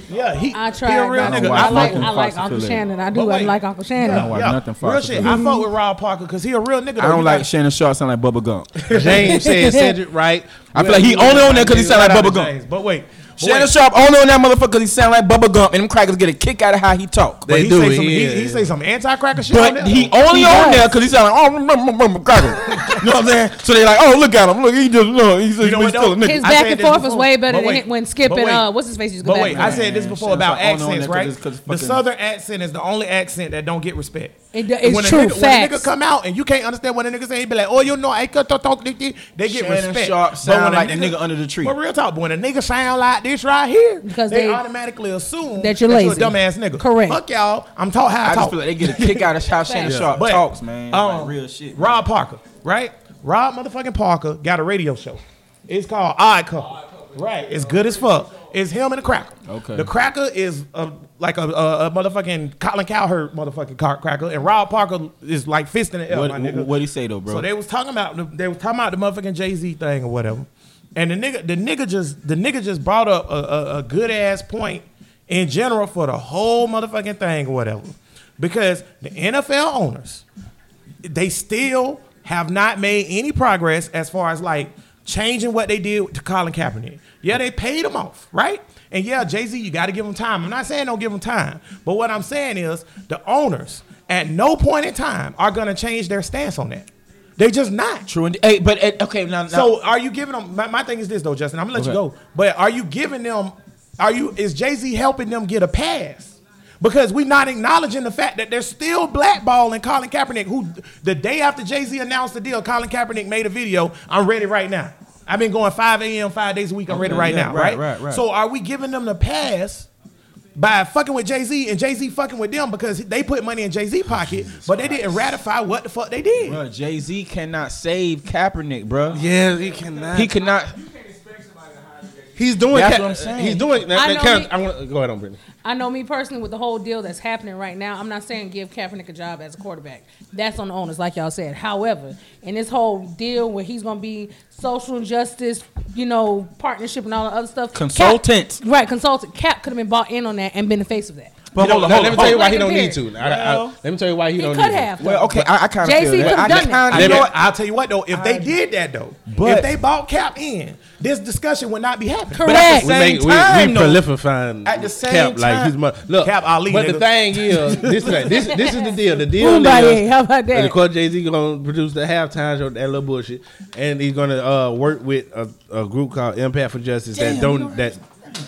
Yeah, he. I He a real not nigga. watch I like, I like Uncle. Shannon. I But do. I like Uncle Shannon. I don't watch nothing Fox Real shit. I affiliated. fuck with Rod Parker because he a real nigga. I don't He like Shannon Sharpe sound like Bubba Gump. James said Cedric Wright. I feel like he only on there 'cause he sound like Bubba Gump. But wait. But Shannon wait. Sharpe only on that motherfucker because he sound like Bubba Gump, and them crackers get a kick out of how he talk. But They he do, Say some, he, yeah. he say some anti-cracker shit. But there, he only He on does. there because he sound like oh mm, mm, mm, mm, cracker. You know what I'm saying? So they like oh look at him, look he just no he's, You know he's what, still a nigga. His back and forth was way better but than when Skip but and uh, what's his face used to go But back. wait, I said this before about Sharpe only on accents, right? The southern accent is the only accent that don't get respect. It it's when true, A nigga, When a nigga come out and you can't understand what a nigga say, he be like, "Oh, you know, I could talk, talk, this, this." They get Shannon respect. Sharpe But sound when a like the nigga under the tree. But real talk, but when a nigga sound like this right here, Because they, they- automatically assume that you're lazy. a dumbass nigga. Correct. Fuck y'all. I'm talk how I, I just feel like they get a kick out of how Shannon Sharpe But, talks, man. um, like real shit. Rob Parker, right? Rob motherfucking Parker got a radio show. It's called Odd Couple. Right. It's good as fuck. It's him and the cracker. Okay. The cracker is a, like a, a, a motherfucking Colin Cowherd motherfucking car- cracker, and Rob Parker is like fist in the air, What my nigga. what he say though, bro? So they was talking about the, they was talking about the motherfucking Jay Z thing or whatever, and the nigga the nigga just the nigga just brought up a, a, a good ass point in general for the whole motherfucking thing or whatever, because the NFL owners they still have not made any progress as far as like changing what they did to Colin Kaepernick. Yeah, they paid him off, right? And yeah, Jay Z, you got to give him time. I'm not saying don't give him time, but what I'm saying is the owners at no point in time are gonna change their stance on that. They just not. True. And, hey, but eh, okay, now, now So are you giving them? My, my thing is this though, Justin. I'm gonna let you go. But are you giving them? Are you? Is Jay Z helping them get a pass? Because we're not acknowledging the fact that they're still blackballing Colin Kaepernick, who the day after Jay Z announced the deal, Colin Kaepernick made a video. I'm ready right now. I've been going 5 a.m. five days a week. I'm ready right yeah, now, right, right? right, right. So are we giving them the pass? By fucking with Jay Z and Jay Z fucking with them because they put money in Jay Z oh, pocket, but they didn't ratify what the fuck they did. Jay Z cannot save Kaepernick, bro. Yeah, he cannot. He cannot. He's doing. That's Ca- what I'm saying. He's doing. That, I that know counts. he- I want. Go ahead on Brittany. I know me personally with the whole deal that's happening right now. I'm not saying give Kaepernick a job as a quarterback. That's on the owners, like y'all said. However, in this whole deal where he's gonna be social justice, you know, partnership and all the other stuff, Cap- Consultant. right? Consultant. Cap could have been bought in on that and been the face of that. But You know, hold on, let, hold let on, me tell you why he don't need to. I, I, Well- let me tell you why he, He don't could need have. to. Well, okay, I, I kind of feel that. I, done I it. kinda, I you know bet- what? I'll tell you what though, if they did that though, But- if they bought Cap in, this discussion would not be happening. Correct. But at the We same make we, time, we though, proliferying At the same cap like time- his mother. Look, Cap Ali, But the thing is, this is this this is the deal. The deal Boombayah, is, how about and that? of course Jay Z gonna produce the halftime show, that little bullshit, and he's gonna uh, work with a, a group called Impact for Justice that don't that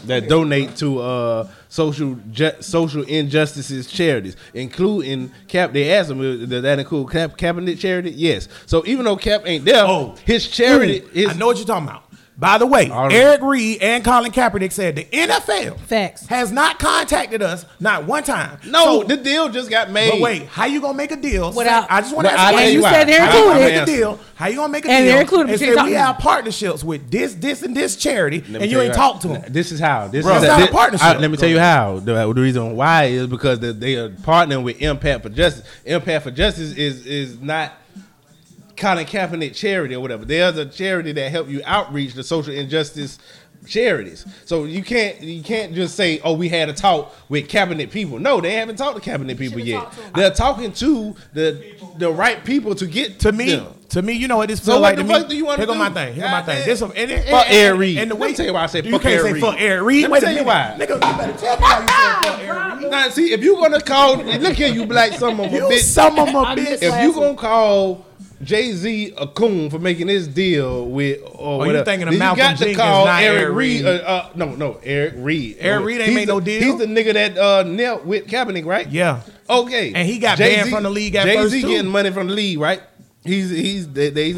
that donate to uh, social ju- social injustices charities, including Cap. They asked him, does that include Cap Kaepernick charity? Yes. So even though Cap ain't there, Oh. his charity mm, Ooh, is I know what you're talking about. By the way, All right. Eric Reid and Colin Kaepernick said the NFL Facts. has not contacted us not one time. no. So- the deal just got made. but wait, how you gonna make a deal? Without- I just want to Well, ask you. tell you you why. said they're I'll- included. I'll Make a deal. How you gonna make a And deal? they're included, And but say you're we have partnerships with this, this, and this charity, Let and you ain't how- talk to them. This is how. This Bro, is it's not a thi- partnership. I- let me tell you how. The, the reason why is because the, they are partnering with Impact for Justice. Impact for Justice is is not Colin Kaepernick charity or whatever. There's a charity that help you outreach the social injustice charities. So you can't you can't just say, "Oh, we had a talk with Kaepernick people." No, they haven't talked to Kaepernick people yet. talked to 'em. They're talking to the the right people to get To me, them. to me, you know what this So feel what like the to fuck me. do you wanna Here go do? my thing. Here go my thing. damn. This and, and, and, Fuck and, Eric Reid. And the Let me tell you why I say you fuck can't say fuck Eric Reid. Let me Wait a tell you why. Nigga, you better tell me why you say fuck Eric Reid. Now, see, if you gonna call, look here, you black son of a bitch. some of a I'm bitch. If you gonna call Jay Z a coon for making this deal with or Oh, you whatever. thinking of Malcolm you got to Jenkins, call not Eric Eric Reid? Reid. Uh, uh, no, no, Eric Reid. Eric Reid ain't made the- no deal. He's the nigga that uh, knelt with Kaepernick, right? Yeah. Okay. And he got banned from the league at Jay first, too. getting money from the league, right? He's he's they, he's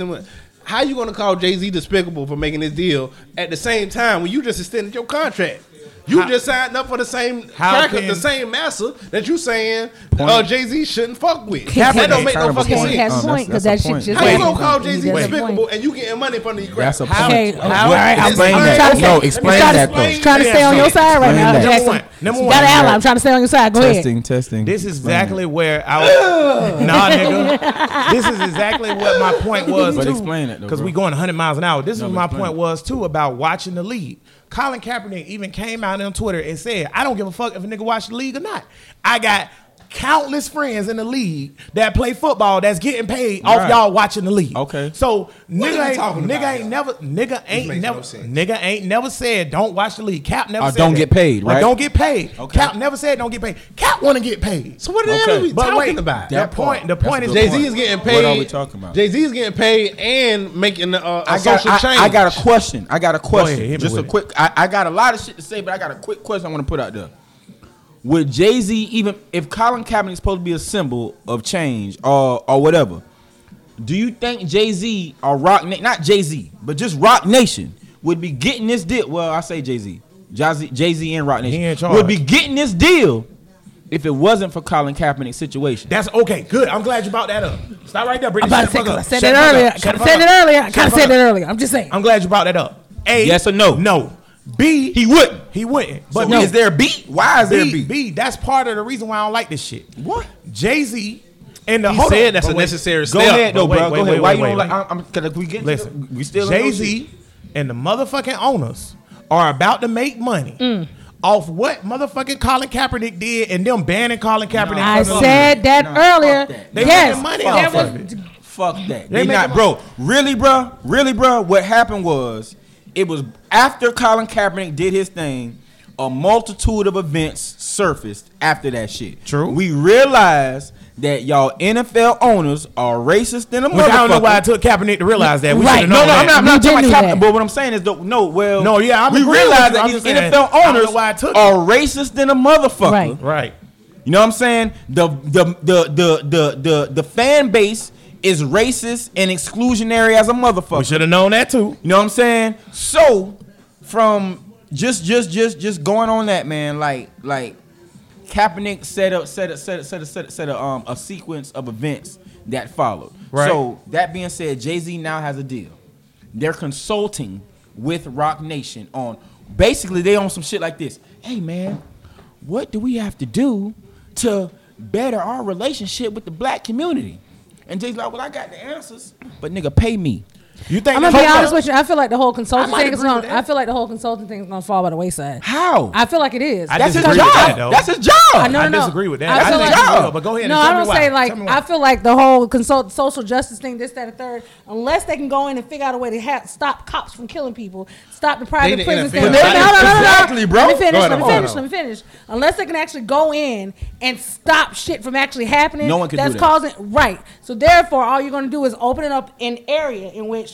how you gonna call Jay Z despicable for making this deal at the same time when you just extended your contract? You How- just signed up for the same How cracker, can- the same massa that you saying uh, Jay Z shouldn't fuck with. Can't- that don't make no fucking point. Sense. have a Um, point because that shit just How you happened. gonna call Jay Z doesn't have a despicable and you getting money from the these That's a point. Okay, How- all right, I'm Explain that. trying to No, explain to- that, though. Trying to stay on your side right now, Jackson. Number one. Number You one. got an ally. I'm trying to stay on your side. Go ahead. Testing, testing. This is exactly where I was. nah, nigga. This is exactly what my point was But explain it, though, because we going 100 miles an hour. This is but my point was too about watching the league. Colin Kaepernick even came out on Twitter and said, "I don't give a fuck if a nigga watch the league or not. I got." Countless friends in the league that play football that's getting paid off Right. y'all watching the league. Okay. So are nigga ain't, talking nigga about, ain't y'all? never nigga ain't makes never no sense. nigga ain't never said don't watch the league. Cap never Or said don't that. get paid, Or right? don't get paid. Okay. Cap never said don't get paid. Cap want to get paid. So what the Okay. hell are we But talking wait, about? the That point. part. The point is Jay Z is getting paid. What paid. are we talking about? Jay Z is getting paid and making uh, a, a I got, social I, change. I got a question. I got a question. ahead, hit me Just a it. quick. I, I got a lot of shit to say, but I got a quick question I want to put out there. Would Jay Z even if Colin Kaepernick is supposed to be a symbol of change or or whatever? Do you think Jay Z or Roc Na- not Jay Z, but just Roc Nation would be getting this deal? Well, I say Jay Z, Jay Z and Roc Nation would be getting this deal if it wasn't for Colin Kaepernick's situation. That's okay. Good. I'm glad you brought that up. Stop right there, I'm about to say the fuck 'cause I said Shut it earlier. I Shut kind said it earlier. I kind of said it earlier. I'm just saying. I'm glad you brought that up. A. Yes or no? No. B. He wouldn't. He wouldn't. But But no. is there a beat? Why is there a B, beat? B. That's part of the reason why I don't like this shit. What? Jay Z and the He hold said on, that's but a wait. necessary Go step. ahead, though, But wait, bro. wait, Go wait, ahead. Why wait, you don't wait. like? I'm, I'm, we get? Listen, we still Jay. Z and the motherfucking owners are about to make money Mm. off what motherfucking Colin Kaepernick did and them banning Colin Kaepernick. I from the said that Nah, fuck earlier. that. They yes, making money that off was of it. Fuck that. They They, not, making bro. Really, bro. Really, bro. What happened was, it was after Colin Kaepernick did his thing. A multitude of events surfaced after that shit. True. We realized that y'all NFL owners are racist than a Which I don't know why it took Kaepernick to realize that. We Right. should No, have no, known I'm that. not, I'm not We talking did about knew Kaepernick, that. but what I'm saying is, though, no, well, No, yeah, I'm we agreeing realized that I'm these just saying, NFL I don't know owners why it took are racist than a motherfucker. Right. Right. You know what I'm saying? The the the the the the, the fan base is racist and exclusionary as a motherfucker. We should have known that too. You know what I'm saying? So from just just just just going on that man, like like Kaepernick set up set up set up set up, set up, set up um a sequence of events that followed. Right. So that being said, Jay Z now has a deal. They're consulting with Roc Nation on basically they on some shit like this. Hey man, what do we have to do to better our relationship with the black community? And Jay's like, well, I got the answers, but nigga, pay me. You think? I'm gonna be honest up. with you. I feel like the whole consulting thing is gonna. I feel like the whole consulting thing is gonna fall by the wayside. How? I feel like it is. I That's his disagree job. with that, though. That's his job. I know, I no, disagree with that. I I feel think like, it's real, but go ahead and No, tell I me don't why. say Tell like. me why. I feel like the whole consult social justice thing, this, that, and third. Unless they can go in and figure out a way to ha- stop cops from killing people, stop the private the prisons. NFL. thing. But No, no, no, no, no. Exactly, bro. Let me finish. Go ahead, let me hold on. finish. Let me finish. Unless they can actually go in and stop shit from actually happening. No one can do That's that. causing right. So therefore, all you're gonna do is open it up an area in which.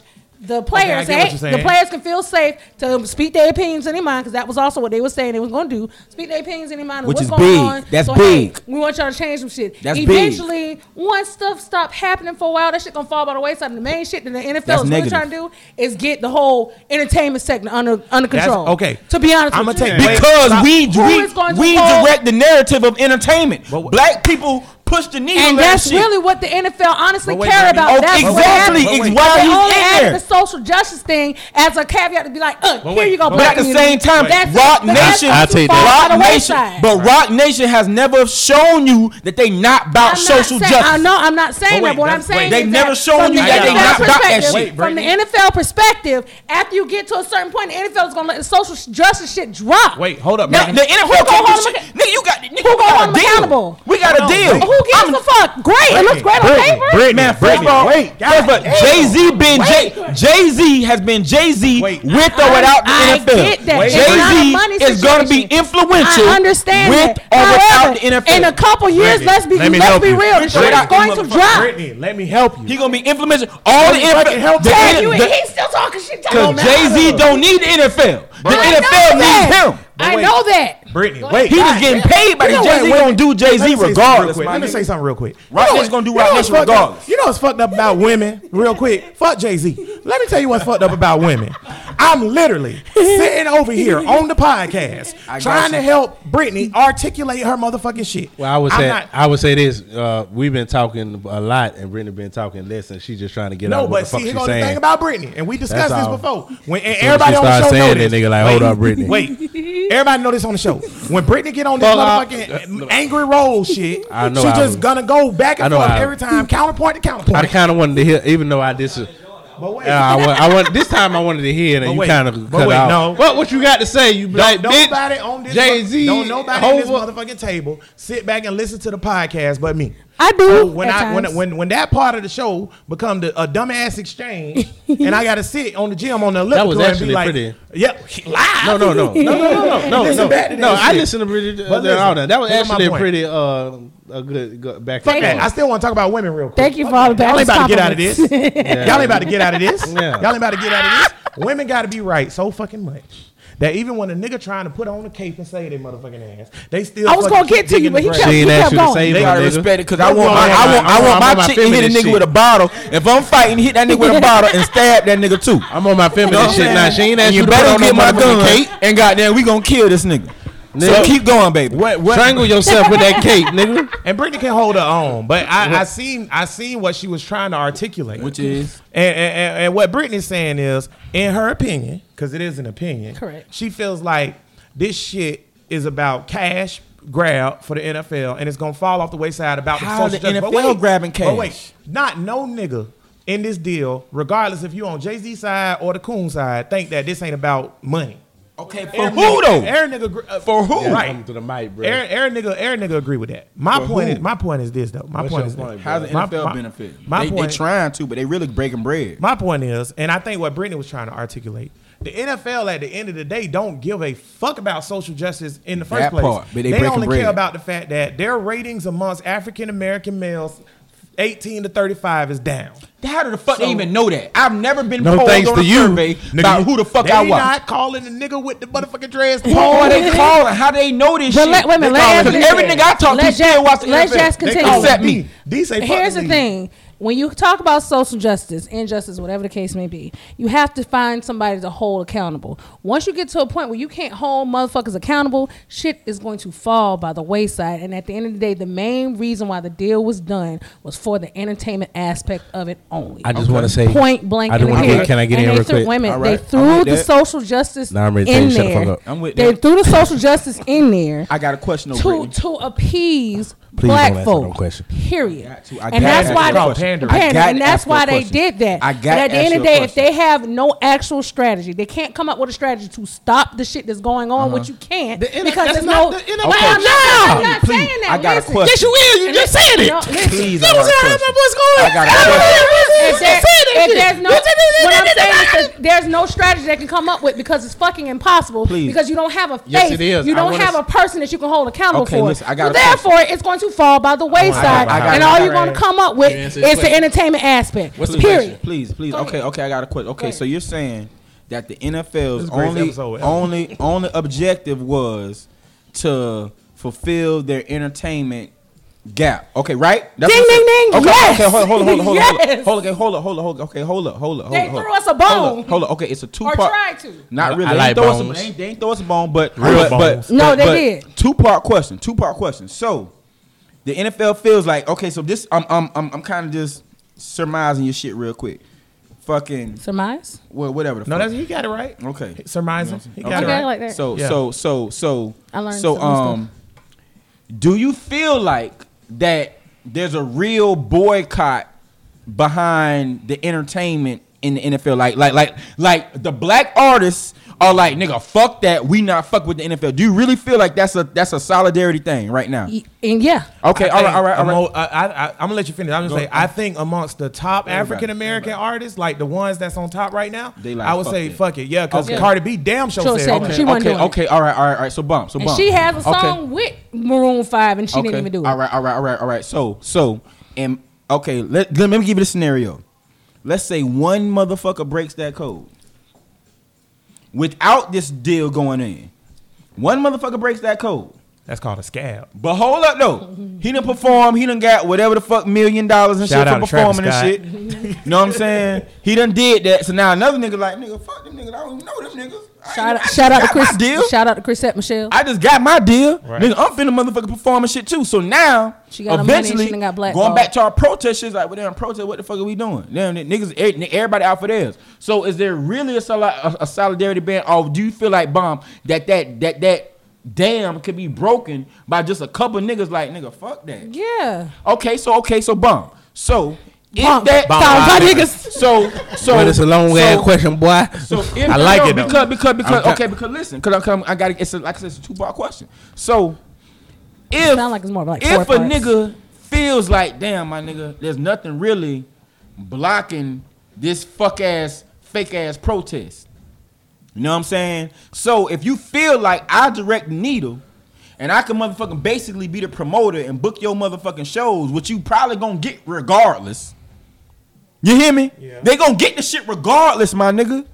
The players, get what hey, the players can feel safe to speak their opinions in their mind because that was also what they were saying they was going to do. Speak their opinions in their mind. of Which what's is going big. On. That's so, hey, big. we want y'all to change some shit. That's big. Eventually, once stuff stop happening for a while, that shit gonna fall by the wayside. And the main shit that the NFL That's is really trying to do is get the whole entertainment sector under under That's- control. okay. To be honest, I'ma with you. take- Wait, Because we we, is going to we direct the narrative of entertainment. But- Black people push the needle And that's shit. really what the NFL honestly wait, care wait, about. oh, that's exactly. happened. But wait. Why They he's only in added there. the social justice thing as a caveat to be like, uh, But here you go, but But black at the community. same time, That's- Roc but Nation, I'll take that. Roc Nation, but Roc Nation has never shown you that they not about I'm social not justice. I know I'm not saying wait, that. But what I'm saying They've never shown you that they not about that shit. From the NFL perspective, after you get to a certain point, the NFL is gonna let the social justice shit drop. Wait, hold up, man. the NFL Who gonna can't hold do them. Nigga, you got, nigga, Who gonna hold a them accountable? We got a deal. wait. Who gives a fuck? Great. It looks great on paper. Brittany, Man, first Brittany, of all, wait, first of all, Jay Z been Jay Jay Z has been Jay Z with or without the I NFL. get that. It's Jay money Z is going to be influential I understand with that. or However, without the NFL. in a couple years, let's be let me let's be real. The shit is going to motherfucker. drop. Brittany, let me help you. He gonna be influential. All the me fucking NFL. the You, the- he's still talking shit. Cause Jay Z don't need the NFL. The NFL needs him. I wait. know that. Brittany, wait. He was getting paid by You the know Jay what, Z wait, gonna do Jay Z me regardless. real quick. my Let me say something real quick. Roc You know Nation gonna do what- Roc you know what's Nation fucked up- regardless. You know what's fucked up about women, real quick? Fuck Jay Z. Let me tell you what's fucked up about women. I'm literally sitting over here on the podcast trying you. to help Brittany articulate her motherfucking shit. Well, I would I'm say not- I would say this. Uh, we've been talking a lot, and Brittany been talking less, and she's just trying to get no, out what but the fuck see, here she's goes the saying. thing about Brittany, and we discussed That's this all. before. When and Soon everybody on the show saying know that, nigga, like, wait, hold up, Brittany. Wait, everybody know this on the show. When Brittany get on this Fuck up. motherfucking angry roll shit, I know she I just gonna go back and forth I- every time, counterpoint to counterpoint. I kind of wanted to hear, even though I dis. but wait, Uh, I, want, I want this time. I wanted to hear, and But you kind of cut wait, out. no. What what you got to say? You bitch. nobody on this Jay Z. don't nobody on this motherfucking table sit back and listen to the podcast but me. I do. So when at I when, times. when when that part of the show become the, a dumbass exchange, and I got to sit on the gym on the elliptical was and actually be like, pretty- "Yep, live." No, no, no, no, no, no, no, Listen no. no I shit. listened to pretty. But Uh, listen, all that. That was actually pretty uh, a good, good back. Fuck that. I still want to talk about women real quick. Thank you for all the Y'all ain't about to get out of this. Y'all ain't about to get out of this. Y'all ain't about to get out of this. Women got to be right so fucking much. That even when a nigga trying to put on a cape and say they motherfucking ass, they still. I was gonna get to you, but he grave. kept, She he kept you going. save They her, gotta respect it because I want go my, ahead, I want, I want my my chick to hit a nigga shit. with a bottle. If I'm fighting, hit that nigga with a bottle and stab that nigga too. I'm on my feminist You know what I'm shit now. saying? She ain't And asked you you to better put on get my gun cape. and goddamn, we gonna kill this nigga. So keep going, baby. What, what, Strangle yourself with that cape, nigga. And Brittany can hold her own, but I, I seen I seen what she was trying to articulate, Which is and, and, and, and what Brittany's saying is, in her opinion, because it is an opinion, Correct. She feels like this shit is about cash grab for the NFL, and it's gonna fall off the wayside about How the the social justice. But NFL wait, grabbing But wait, not no nigga in this deal, regardless if you on Jay Z side or the Coon side, think that this ain't about money. Okay for Aaron who though? Aaron nigga uh, For who? Yeah, Right. come to the mic, bro. Aaron, Aaron nigga, Aaron nigga agree with that. My For point who? is, my point is this though. My What's point is point, this. How's the NFL my- benefit? my they, they point- trying to, but they really breaking bread. My point is, and I think what Brittany was trying to articulate, the NFL at the end of the day don't give a fuck about social justice in the first That place. part, but they breaking only bread. care about the fact that their ratings amongst African American males, eighteen to thirty five, is down. How the fuck So- they even know that? I've never been No polled thanks on to a you, survey Nigga, about who the fuck they I was. not calling the nigga with the motherfucking dreads. Oh, Paul, they calling? How they know this But shit? let, wait a minute, They let calling- Anthony- 'cause every nigga I talk to let still Jack- watch the let NFL. Jack They continue. call Except it me. D. D say fuck Here's the thing. When you talk about social justice, injustice, whatever the case may be, you have to find somebody to hold accountable. Once you get to a point where you can't hold motherfuckers accountable, shit is going to fall by the wayside. And at the end of the day, the main reason why the deal was done was for the entertainment aspect of it only. I just want to say Point blank. I just and want to get. Can I get And in they real threw, quick? Wait a minute. All They. I'm threw the that. social justice Nah, I'm ready to in you, shut the fuck there. up. I'm with They that. threw the social justice in there I got a question to to appease Please black don't answer no folk. question. Period. Got to. I And that's why they you a question. Pandering. I Pandering. got and that's ask you a why they did that. I But got at the end of the day, if they have no actual strategy, they can't come up with a strategy to stop the shit that's going on, which uh-huh. you can't The N- because there's no. the NFL Well, I'm not, I'm not Please, saying that. I got a Listen. question. Yes, you is. You just said it. No, listen. Please, That I was got a how my question. boys going. I got a question. If, there, if there's no, what I'm saying is that there's no strategy they can come up with because it's fucking impossible. Please. Because you don't have a face, Yes, it is. you I don't wanna have s- a person that you can hold accountable Okay, for. listen, I got so a therefore, it's going to fall by the wayside, I got and all you're gonna come up with is his the entertainment aspect. What's the Period. Please, please. Go Okay, ahead. okay. I got a question. Okay, so you're saying that the NFL's is the greatest only episode eh? only only objective was to fulfill their entertainment gap. Okay, right? That's Ding, what ding, you're saying? ding. Okay, Yes. okay. Hold on, hold on, hold on, hold on. Yes. Hold on, hold on, hold on, hold on. Okay, hold up, hold up, hold They hold threw us a Hold bone. up, hold up. Okay, it's a two Or part. tried to. Not really. I they, like ain't throw us a, they, ain't, they ain't throw us a bone, but Real but, bones. but No, but- they but did. Two part question. Two part question. So the NFL feels like okay. So this I'm I'm I'm, I'm kind of just surmising your shit real quick. Fucking Surmise? well, whatever. The No, fuck. that's he got it right. Okay. Surmising. He got Okay. it right. Like that. So Yeah. so so so I learned so some stuff. um do you feel like that there's a real boycott behind the entertainment in the NFL like like like like the black artists are like, nigga, fuck that. We not fuck with the NFL. Do you really feel like that's a that's a solidarity thing right now? And yeah, Okay, all right, all right, all right. Amo- I, I, I, I'm gonna let you finish. I'm gonna Go say I think amongst the top African American artists, like the ones that's on top right now, They like, I would fuck say that. fuck it, yeah, because Okay. Cardi B damn sure Sure said, said okay. she wasn't okay, it. okay, all right, all right, all right. So bump, so and bump. she has a Okay. song with Maroon Five, and she didn't even do it. All right, all right, all right, all right. So, so, and okay, let, let me give you a scenario. Let's say one motherfucker breaks that code without this deal going in. One motherfucker breaks that code. That's called a scab. But hold up though. He didn't perform, he done got whatever the fuck million dollars and Shout shit for performing and shit. You know what I'm saying? He done did that. So now another nigga like, nigga, fuck them niggas. I don't even know them niggas. I Shout out, shout out to Chris. deal. Shout out to Chrisette Michele. I just got my deal. Right. Nigga, I'm finna motherfucker performing shit too. So now, She got her money and eventually, she done got going blackballed. back to our protest shit, like, well, damn, protest, what the fuck are we doing? Damn, niggas, everybody out for theirs. So is there really a, soli- a, a solidarity band, or do you feel like, bomb, that that that that dam could be broken by just a couple niggas like, nigga, fuck that. yeah. Okay, so okay, so bomb. So if Bump. that Bump. Bump. niggas. so so But it's a long so, question, boy. so if, I like no, it, though. because because because I'm okay because listen because I'm I got it's a, like I said it's a two part question. So if Sound like it's more like if a parts. nigga feels like damn my nigga there's nothing really blocking this fuck ass fake ass protest. You know what I'm saying? So if you feel like I direct the needle. And I can motherfucking basically be the promoter and book your motherfucking shows, which you probably gonna get regardless. You hear me? Yeah. They gonna get the shit regardless, my nigga.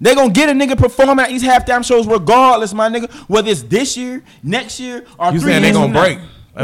They gonna get a nigga performing at these halftime shows regardless, my nigga. Whether it's this year, next year, or You three saying they years gonna from now. break?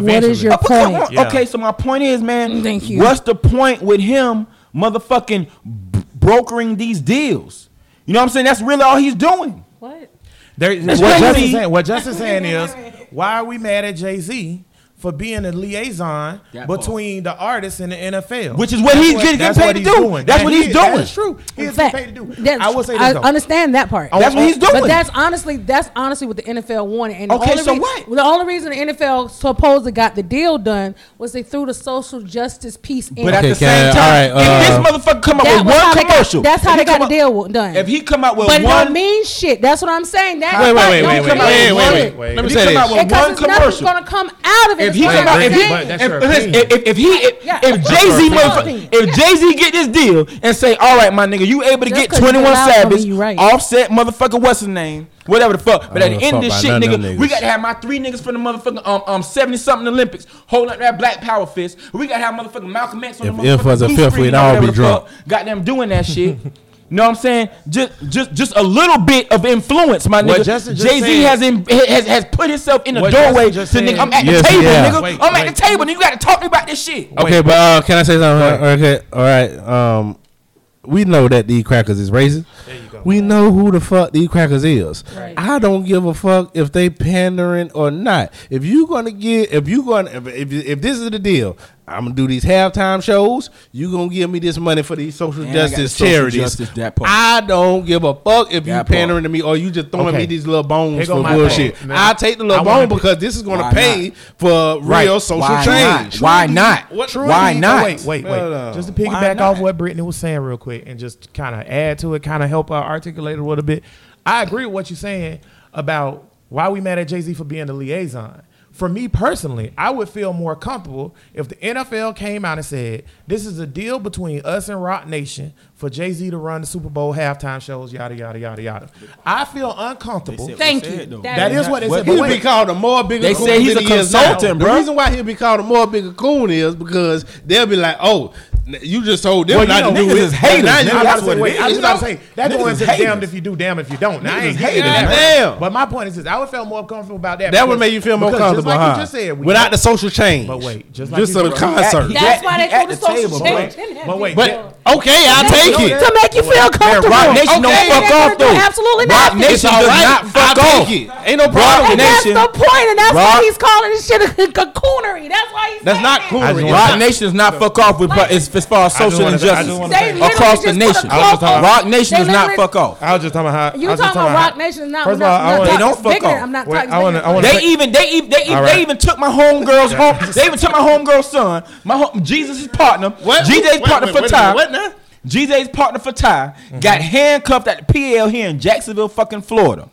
What is your point? Yeah. Okay, so my point is, man. Thank you. What's the point with him, motherfucking b- brokering these deals? You know what I'm saying? That's really all he's doing. What? There, what, crazy. Justin's saying, what Justin's saying is, why are we mad at Jay Z for being a liaison That part. between the artists and the NFL? Which is what That's he's getting- that's getting what paid to do. doing. That's That what he's is- doing. That's true. He is getting paid to do. that's- I will say this I though. understand that part. That's what he's doing. But that's honestly that's honestly what the NFL wanted. And the Okay, only so rea- what? The only reason the NFL supposedly got the deal done was they threw the social justice piece in. But at the same can I- time, all right, if uh, this motherfucker come up with one they got- commercial, that's how they got the deal done. If he come out with but it one, don't mean shit. That's what I'm saying. That Wait, wait, part wait, wait, wait, wait, wait, wait, wait. Let me say this. Because nothing's gonna come out of it. If he come out, if he, saying. But that's if, he, if, Yeah, if Jay Z, motherfucker, if Jay Z get this deal and say, all right, my nigga, you able to Just get 'cause 21 get Savage, right. offset, motherfucker, what's his name, whatever the fuck. But at the end of this shit, about none of nigga, we got to have my three niggas from the motherfucking um um 70 something Olympics holding up that black power fist. We got to have motherfucking Malcolm X on If- the if was a blue fifth, screen we'd or all whatever be drunk. Goddamn doing that shit. You know what I'm saying? Just, just, just a little bit of influence, my What nigga. Jay Z has, in, has has put himself in the What doorway to just nigga. I'm at Yes, the table, yeah. nigga. Wait, I'm at the table, and you got to talk to me about this shit. Okay, but uh, can I say something? Okay, all right. Um, we know that these crackers is racist. There you go. We know who the fuck these crackers is. Right. I don't give a fuck if they pandering or not. If you gonna get, if you gonna, if, if, if this is the deal, I'm gonna do these halftime shows. You gonna give me this money for these social And I the justice social charities. justice, that part. I don't give a fuck if you That part. pandering to me or you just throwing Okay. me these little bones for bullshit. man. I take the little bone be- because this is gonna Why pay not? for Right. real social Why change. not? Why not? What- Why Oh, not? wait, wait, wait. Hold on. Just to Why piggyback not? off what Brittany was saying real quick and just kind of add to it, kind of help uh, articulate it a little bit. I agree with what you're saying about why we mad at Jay Z for being the liaison. For me personally, I would feel more comfortable if the NFL came out and said, "This is a deal between us and Roc Nation for Jay Z to run the Super Bowl halftime shows." Yada yada yada yada. I feel uncomfortable. Said- Thank you. said, though. That is what they said. But He'll be called a more bigger They coon say he's than a he is now. consultant, The bro. reason why he'll be called a more bigger coon is because they'll be like, oh, n- you just told them Well, you not know, to do niggas it. is haters. Now I you was got about to to say, I was about to say that Niggas the one haters. damned if you do, damn if you don't. Now, I ain't is getting haters, that. man. But my point is this: I would feel more comfortable about that. That would make you feel more comfortable, just like huh? you just said, Without got- the social change. But wait, just like just you a concert. He That's at- why they at threw the the social table, change bro. in. But wait, But okay, I'll take it. to make you feel comfortable. Roc Nation Okay, don't fuck off though. Absolutely Roc nothing. Nation It's does not fuck off. it. Ain't no Roc problem. And that's the point, and that's why he's calling this shit a cocoonery. That's why he's That's not that. cool. I just It's want- Roc Nation does not fuck off with as, as far as social wanna- injustice They across the nation. I was just talking- Roc Nation They does not fuck off. I was just talking about how You talking about Roc Nation is not. First of all, I not wanna- They don't fuck off. I'm not talking. I wanna- bigger. I wanna- They even they even they, even they even took my homegirl's home. They even took my homegirl's son, my home, Jesus' partner, What? GJ's partner for wait time. minute. What now? GJ's partner for Ty got mm-hmm. handcuffed at the PL here in Jacksonville, fucking Florida,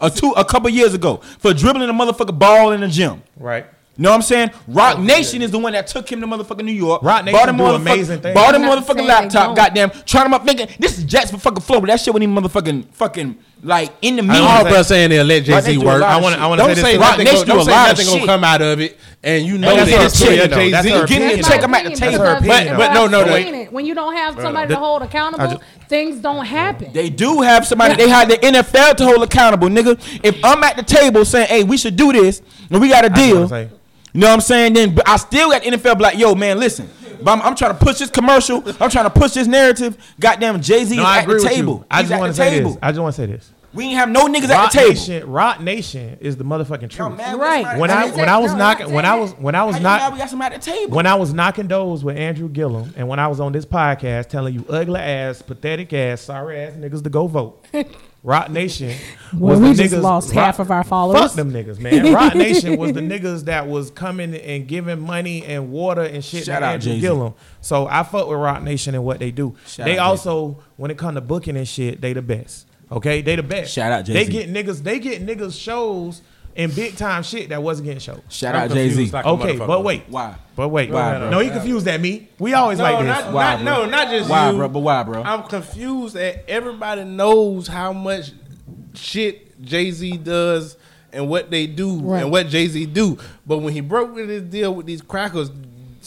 a two a couple years ago for dribbling a motherfucker ball in the gym. Right. You know what I'm saying? Roc oh, Nation is the one that took him to motherfucking New York. Roc Nation bought him do motherfucking- amazing things. Bought him motherfucking laptop. Goddamn, trying him up thinking this is Jacksonville, Florida. That shit when he motherfucking fucking like in the media. All media. bro saying they'll let Jay Z work. I want to. I want to say say this. Roc Nothing Nation go- do a Don't say lot of nothing gonna come out of it, and you know that's that her it's still opinion, though. Jay That's her Z. opinion. Getting That's check my him at the table. But- in but no, no, no. When you don't have somebody to hold accountable, things don't happen. They do have somebody. They had the NFL to hold accountable, nigga. If I'm at the table saying, "Hey, we should do this," and we got a deal, I'm saying. You know what I'm saying? Then but I still got NFL be like, "Yo, man, listen." But I'm, I'm trying to push this commercial. I'm trying to push this narrative. Goddamn, Jay Z No, is at the table. I He's just want to say table. this. I just want to say this. We ain't have no niggas Roc at the table. Nation, Roc Nation is the motherfucking truth. man, Right. When I when. I was knocking when. I was when I was How you know not we got some at the table. when I was knocking doors with Andrew Gillum and when I was on this podcast telling you ugly ass, pathetic ass, sorry ass niggas to go vote. Roc Nation Well, was we the just niggas, lost Roc- half of our followers. Fuck them niggas, man. Roc Nation was the niggas that was coming and giving money and water and shit Shout to out Andrew Jay-Z. Gillum. So I fuck with Roc Nation and what they do. Shout they out also, when it come to booking and shit, they the best. Okay, they the best. Shout out They Jay-Z. They get niggas. They get niggas shows and big time shit that wasn't getting shows. Shout I'm out Jay Z. like Okay, but wait. Why? But wait. Why, bro? no, he confused at me. We always No, like this. not, Why, not, no, not just Why, you. bro? But why, bro? I'm confused that everybody knows how much shit Jay Z does and what they do Right. and what Jay Z do. But when he broke with his deal with these crackers,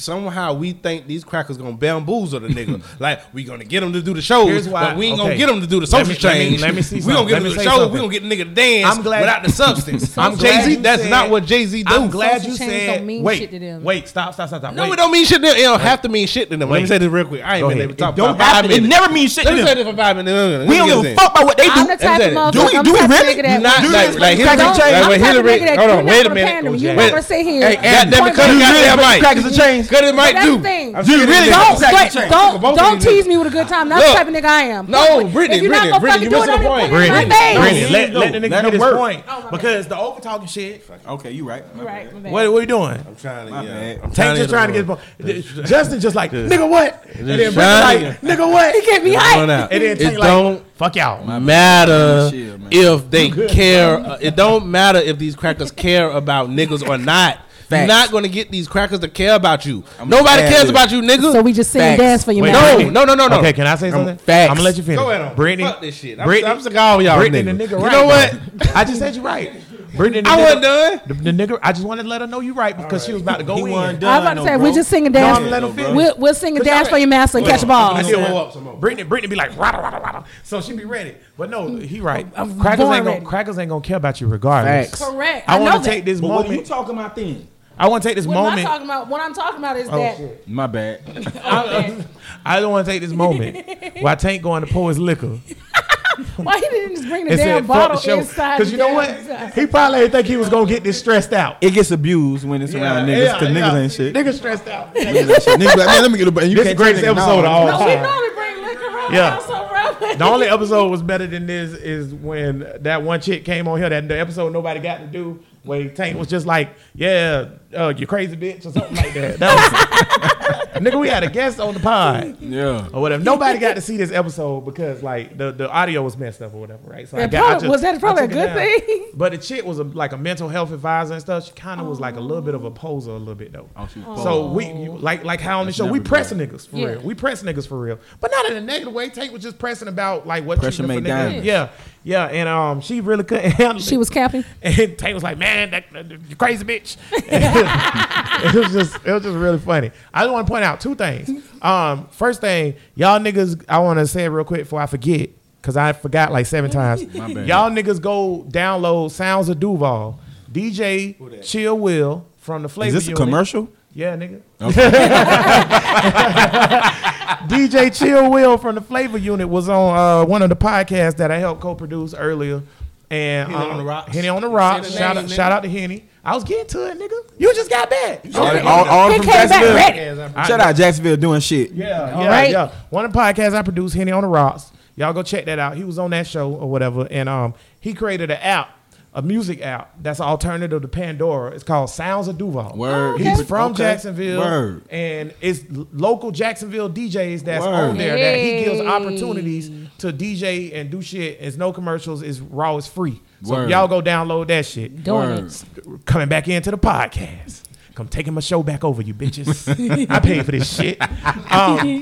somehow we think these crackers gonna bamboozle the nigga. like we gonna get him to do the shows, Here's why- but we ain't okay. gonna get him to do the social let me- change. let me see We gonna get Let him me to the say shows. something. We gonna get the nigga to dance I'm glad- without the substance. I'm Jay Z. That's said- not what Jay Z do. I'm glad you Social change said. don't mean wait, shit to them. wait, stop, stop, stop, stop. No, wait. it don't mean shit. to them. It don't have to mean shit to them. Let me say this real quick. I ain't been able to talk about It don't five have to. It never means shit Let to me say them. this for five minutes. We don't give a fuck about what they do. I'm the type Let of me motherfucker. Do we- I'm do we really? nigga that Do not- like- listen like Hillary- don't- like I'm when the type of Hillary- nigga that hold on, wait a minute. You Wait. never sit here. Hey, and goddamn it, point cut my it, goddamn really mic. crackers a change? Cut it mic That's do. the thing. You really don't this. crack Don't, the don't, Both of don't tease me with a good time. That's Look. the type of nigga I am. No, Brittany, if you're Brittany, not gonna Brittany, fucking you do it, missing the point. put my Brittany. Brittany, let, let the nigga let get his work. point Oh, my because the over talking shit. Okay, you right. Right, my bad. What, what are you doing? I'm trying to, My yeah. bad. I'm Tank just trying to get his point. Justin just like nigga what, and then Brittany like nigga what. He can't be hype. And then It Tank like don't fuck y'all. matter Chill, man. if they care. uh, it don't matter if these crackers care about niggas or not. You're Facts. not gonna get these crackers to care about you. I'm Nobody cares with about you, nigga. So we just sing and dance for you, Wait, man. no, no, no, no, no. Okay, can I say something? facts. I'm gonna let you finish. Go ahead on. Brittany. Fuck this shit. I'm, Brittany- I'm sick of all y'all Brittany, niggas. the nigga you right. know what? I just said you right. Brittany, the I wasn't done. The, the nigga, I just wanted to let her know you right because she was about to go He in. wasn't I done. was about to say, bro. we just sing and No, dance. I'm letting her finish. We'll, we'll sing and Cause dance for your master and catch I balls. still want up some more. Brittany, Brittany be like rada rada rada, so she be ready. But no, mm. he right. I'm Crackers ain't gonna crackers ain't gonna care about you regardless. Facts. Correct. I, I, want to take this But what are you talking about then? I want to take this What am I moment. talking about? What I'm talking about is Oh, that. shit. My bad. I, I don't want to take this moment while Tank going to pour his liquor Why he didn't just bring the and damn said bottle the inside? Because you know damn- what? He probably didn't think he was gonna get this stressed out. It gets abused when it's around niggas because niggas ain't shit. Niggas stressed out. Niggas shit. Niggas like, man, let me get a. You This is the greatest episode of no. all No, we normally bring liquor around Yeah. the so rough. The only episode was better than this is when that one chick came on here. That the episode nobody got to do. Where Tank was just like, "Yeah, uh, you crazy bitch" or something like that. That was, nigga, we had a guest on the pod Yeah. or whatever. Nobody got to see this episode because like the, the audio was messed up or whatever, right? So That got- probably- was that probably a took good thing? But the chick was a, like a mental health advisor and stuff. She kind of was like a little bit of a poser, a little bit though. Oh, she So we you, like like how on the show we press good. niggas for Yeah. real. We press niggas for real, but not in a negative way. Tank was just pressing about like what Pressure treatment for made niggas. Yeah, yeah, and um, she really couldn't handle She it. was capping. And Tank was like, "Man, that, that- you crazy bitch." it was just, it was just really funny. I just want to point out two things. Um, first thing, y'all niggas, I want to say it real quick before I forget, cause I forgot like seven times. Y'all niggas go download Sounds of Duval, DJ Chill Will from the Flavor Is this a Unit. commercial? Yeah, nigga. DJ Chill Will from the Flavor Unit was on uh, one of the podcasts that I helped co-produce earlier. And Henny um, on the Rocks. Henny on the rocks. The Shout name, out, nigga. shout out to Henny. I was getting to it, nigga. You just got back. You All, all, all from came back Jacksonville. ready. Shout out Jacksonville doing shit. Yeah, All yeah, right. yeah. One of the podcasts I produced, Henny on the Rocks. Y'all go check that out. He was on that show or whatever, and um, he created an app a music app that's an alternative to Pandora. It's called Sounds of Duval. Word. He's Okay. from Okay. Jacksonville, Word. and it's local Jacksonville DJs that's Word. on there that he gives opportunities to DJ and do shit. It's no commercials. It's raw. It's free. So Word. y'all go download that shit. Doing Word. Coming back into the podcast. Come taking my show back over, you bitches. I paid for this shit. Um,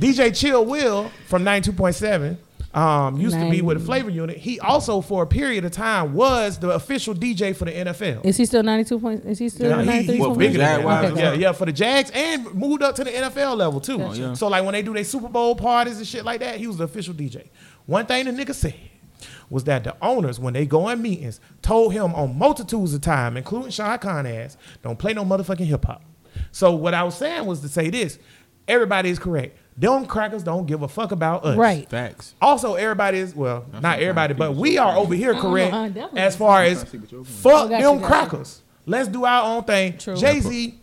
DJ Chill Will from 92.7 um, used to be with the Flavor Unit. He also, for a period of time, was the official DJ for the NFL. Is he still 92 points? Is he still Yeah, he, 93 he's What, bigger than that. Okay. Yeah, yeah, for the Jags and moved up to the NFL level too. yeah. So like when they do their Super Bowl parties and shit like that, he was the official DJ. One thing the nigga said was that the owners, when they go in meetings, told him on multitudes of time, including Sean Conaz, don't play no motherfucking hip hop. So what I was saying was to say this: everybody is correct. Them crackers don't give a fuck about us. Right. Facts. Also, everybody is well, not everybody, but we are over here correct uh, as far as fuck Oh, got you, them you. crackers. Let's do our own thing. Jay Z,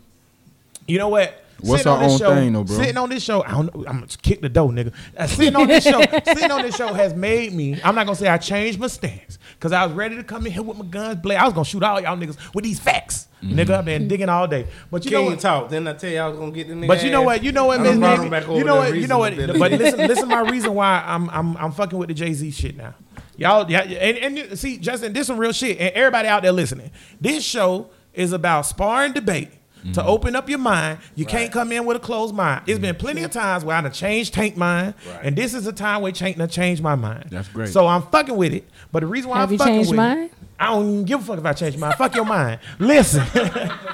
you know what? What's Sitting on our this own show, thing, though, bro? Sitting on this show, I don't know. I'm gonna kick the door, nigga. Uh, sitting on this show, sitting on this show has made me. I'm not gonna say I changed my stance because I was ready to come in here with my guns blazing. I was gonna shoot all y'all niggas with these facts, Mm-hmm. nigga. I've been digging all day, but you know King what? talk. Then I tell you I was gonna get the nigga. But you know what? You know what, I Miss done brought Navy? him back You know what? You know what? But listen, listen. My reason why I'm I'm I'm fucking with the Jay Z shit now. Y'all, yeah, and, and see, Justin, this some real shit, and everybody out there listening. This show is about sparring debate. Mm-hmm. To open up your mind, you can't come in with a closed mind. It's been plenty of times where I done changed Tank mind, and this is a time where Tank done changed my mind. That's great. So I'm fucking with it. But the reason why Have I'm you fucking changed with mine? it, I don't even give a fuck if I change mine. Fuck your mind. Listen,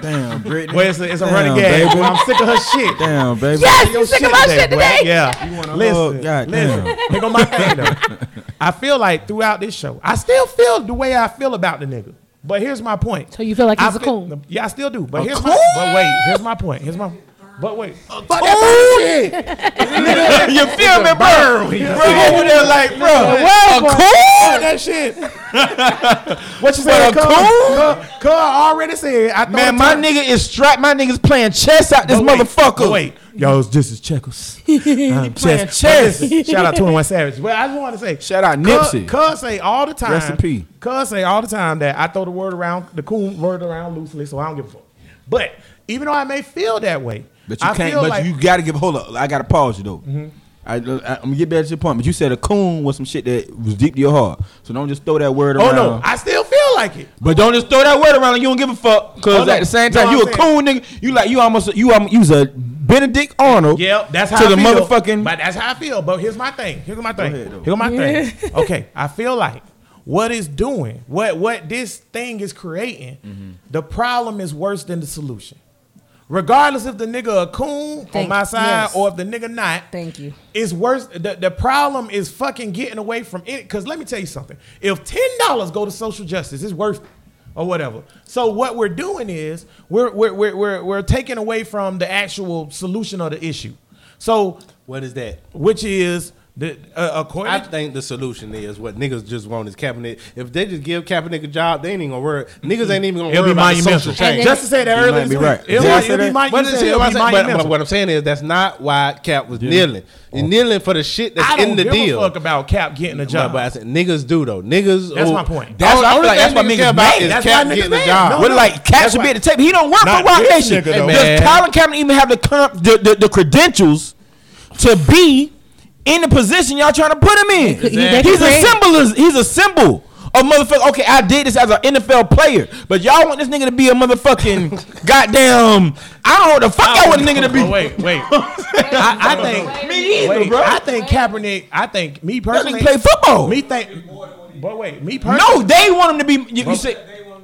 Damn, Brittany. well, it's a, it's a Damn, running gag. baby. I'm sick of her shit. Damn, baby. Yes, Your you sick of my shit boy. today? Yeah. wanna listen, hug? God listen. damn. Here go my thing though. I feel like throughout this show, I still feel the way I feel about the nigga. But here's my point. So you feel like I he's a coon? Yeah, I still do. But A here's coon? my. But wait, here's my point. Here's my. But wait. Fuck that shit. you feel me, bro? Bro, over there like, bro, Well, a boy, coon? that shit. what you said? a Cuz? coon? Cuz- Cuz already said. I Man, my turned- nigga is strapped. My nigga's playing chess out this But wait, motherfucker. but Wait, yo, this is checkers. Um, playing chess. chess. But listen, Shout out Twenty One Savage. Well, I just want to say, Shout out Cuz- Nipsey. Cuz say all the time. Recipe. Cuz say all the time that I throw the word around, the coon word around loosely, so I don't give a fuck. But even though I may feel that way, But you I can't. But like, you gotta give. Hold up. I gotta pause you though. I, I, am gonna get back to your point. But you said a coon was some shit that was deep to your heart. So don't just throw that word around. Oh no, I still feel like it. But don't just throw that word around and you don't give a fuck. Cause no. at the same No, time, I'm you a saying- coon nigga. You like you almost you um you was a Benedict Arnold. Yep, that's how to I the feel. motherfucking. But that's how I feel. But here's my thing. Here's my thing. ahead, here's my thing. Okay, I feel like what it's doing, what what this thing is creating, Mm-hmm. the problem is worse than the solution. Regardless if the nigga a coon on my side yes. or if the nigga not, Thank you. it's worse. The, the problem is fucking getting away from it. Because let me tell you something. If ten dollars go to social justice, it's worth it, or whatever. So what we're doing is we're we're we're we're, we're taking away from the actual solution of the issue. So What is that? which is the uh, according. I think the solution is what niggas just want is Kaepernick. If they just give Kaepernick a job, they ain't even gonna worry. Niggas ain't even gonna It'll worry be about the monumental. social change. Just to say that You earlier might this be week. right. It'll, Did I be- it'll be that? But, you see, it'll what, I'm be saying, but, monumental. but what I'm saying is that's not why Cap was kneeling. He's kneeling for the shit that's I don't in the give deal. a fuck about Cap getting a job. but I said niggas do though. Niggas. That's oh, my point. That's why I feel only like that's thing why niggas niggas care about is Cap getting a job. No, What no. like Cap That's should why- be at the table. He don't work for Roc this Nation. nigga. Does Colin Kaepernick even have the, comp, the, the the credentials to be in the position y'all trying to put him in? could- he- they He's a symbol. He's a symbol. Of motherfucker, okay, I did this as an NFL player, but y'all want this nigga to be a motherfucking goddamn. I don't know what the fuck y'all want the nigga to be. Oh, wait, wait. I, I think Me either, wait, bro. I think Kaepernick. I think me personally nigga play football. Me think. But wait, me personally. No, they want him to be. You, you say,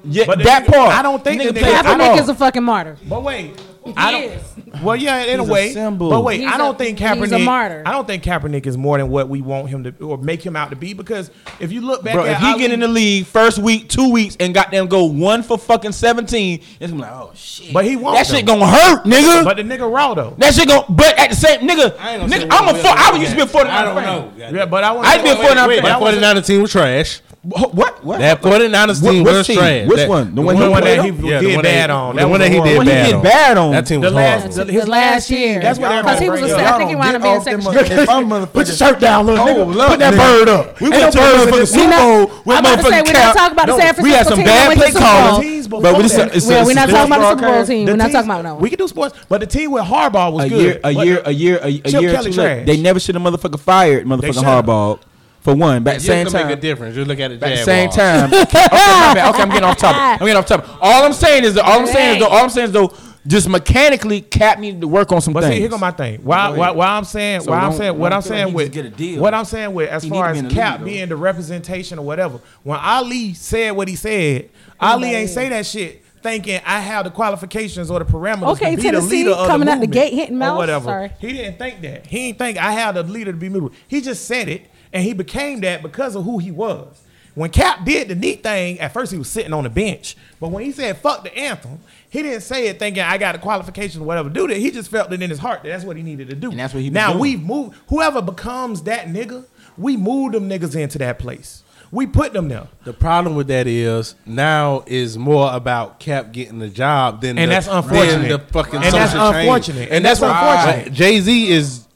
yeah, But that part. I don't think Nigga play nigga- Kaepernick is a fucking martyr. But wait, I don't. is. Well, yeah, in He's a a way. symbol. But wait, He's I don't a- think he's a Kaepernick. martyr. I don't think Kaepernick is more than what we want him to or make him out to be. Because if you look back Bro, at if he Ali- get in the league first week, two weeks, and got them go one for fucking seventeen, it's gonna be like, oh shit. But he won't, That shit gonna hurt, nigga. but the nigga raw though. that shit gonna. But at the same, nigga, nigga, I'm a. what For, I will used to be a 49 I don't know. Yeah, but I want. I'd be a 49 wait, but I That wanna- 49 team was trash. What? What? what? That 49ers team What- was team? trash. Which That- one? The The one one, he that he yeah, did one bad that, on. The That one that he horrible. did When he bad did on. bad on. That team was The last, horrible. the, His last year. That's what Because he was a second. I think he wound up being second off string. them- If I'm motherfucking- Put your shirt down, little Oh, nigga. Put that bird up. We Ain't went no to the birds in motherfucking this Super Super Bowl Bowl. with I'm about to say, we're not talking about the No, San We had Francisco some team bad that went to play the Super Bowl. callers, Teams but we that. just it's, Well, it's we're not talking about the sports Super Bowl team. We're not talking about that one. We can do sports, but the team with Harbaugh was a good. year, a year, a year, a, a Chip year Kelly trash. They never should have motherfucking fired motherfucking. Harbaugh for one. But at the same can make a time, difference. You look at the at the Jaguars. same time, okay, my bad. okay, I'm getting off topic. I'm getting off topic. All I'm saying is, that, all I'm saying is, though, all I'm saying is, though, just mechanically, Cap needed to work on some But things. see, here go my thing. Why, Go why, why I'm saying, So why I'm saying, what I'm saying with, get a deal. what I'm saying with, as He far as be Cap league, being the representation or whatever, when Ali said what he said, Ali ain't say that shit thinking I have the qualifications or the parameters Okay, to be the leader of coming the out the gate hitting or mouth. whatever. Sorry. He didn't think that. He didn't think I had the leader to be moved. He just said it, and he became that because of who he was. When Cap did the neat thing, at first he was sitting on the bench, but when he said "fuck the anthem," he didn't say it thinking I got a qualification or whatever. to Do that. He just felt it in his heart that that's what he needed to do. And that's what he now doing. we've moved. Whoever becomes that nigga, we move them niggas into that place. We put them there. The problem with that is now is more about Cap getting the job than And the, that's unfortunate. than the fucking And that's social change. unfortunate. And that's unfortunate. Jay Z is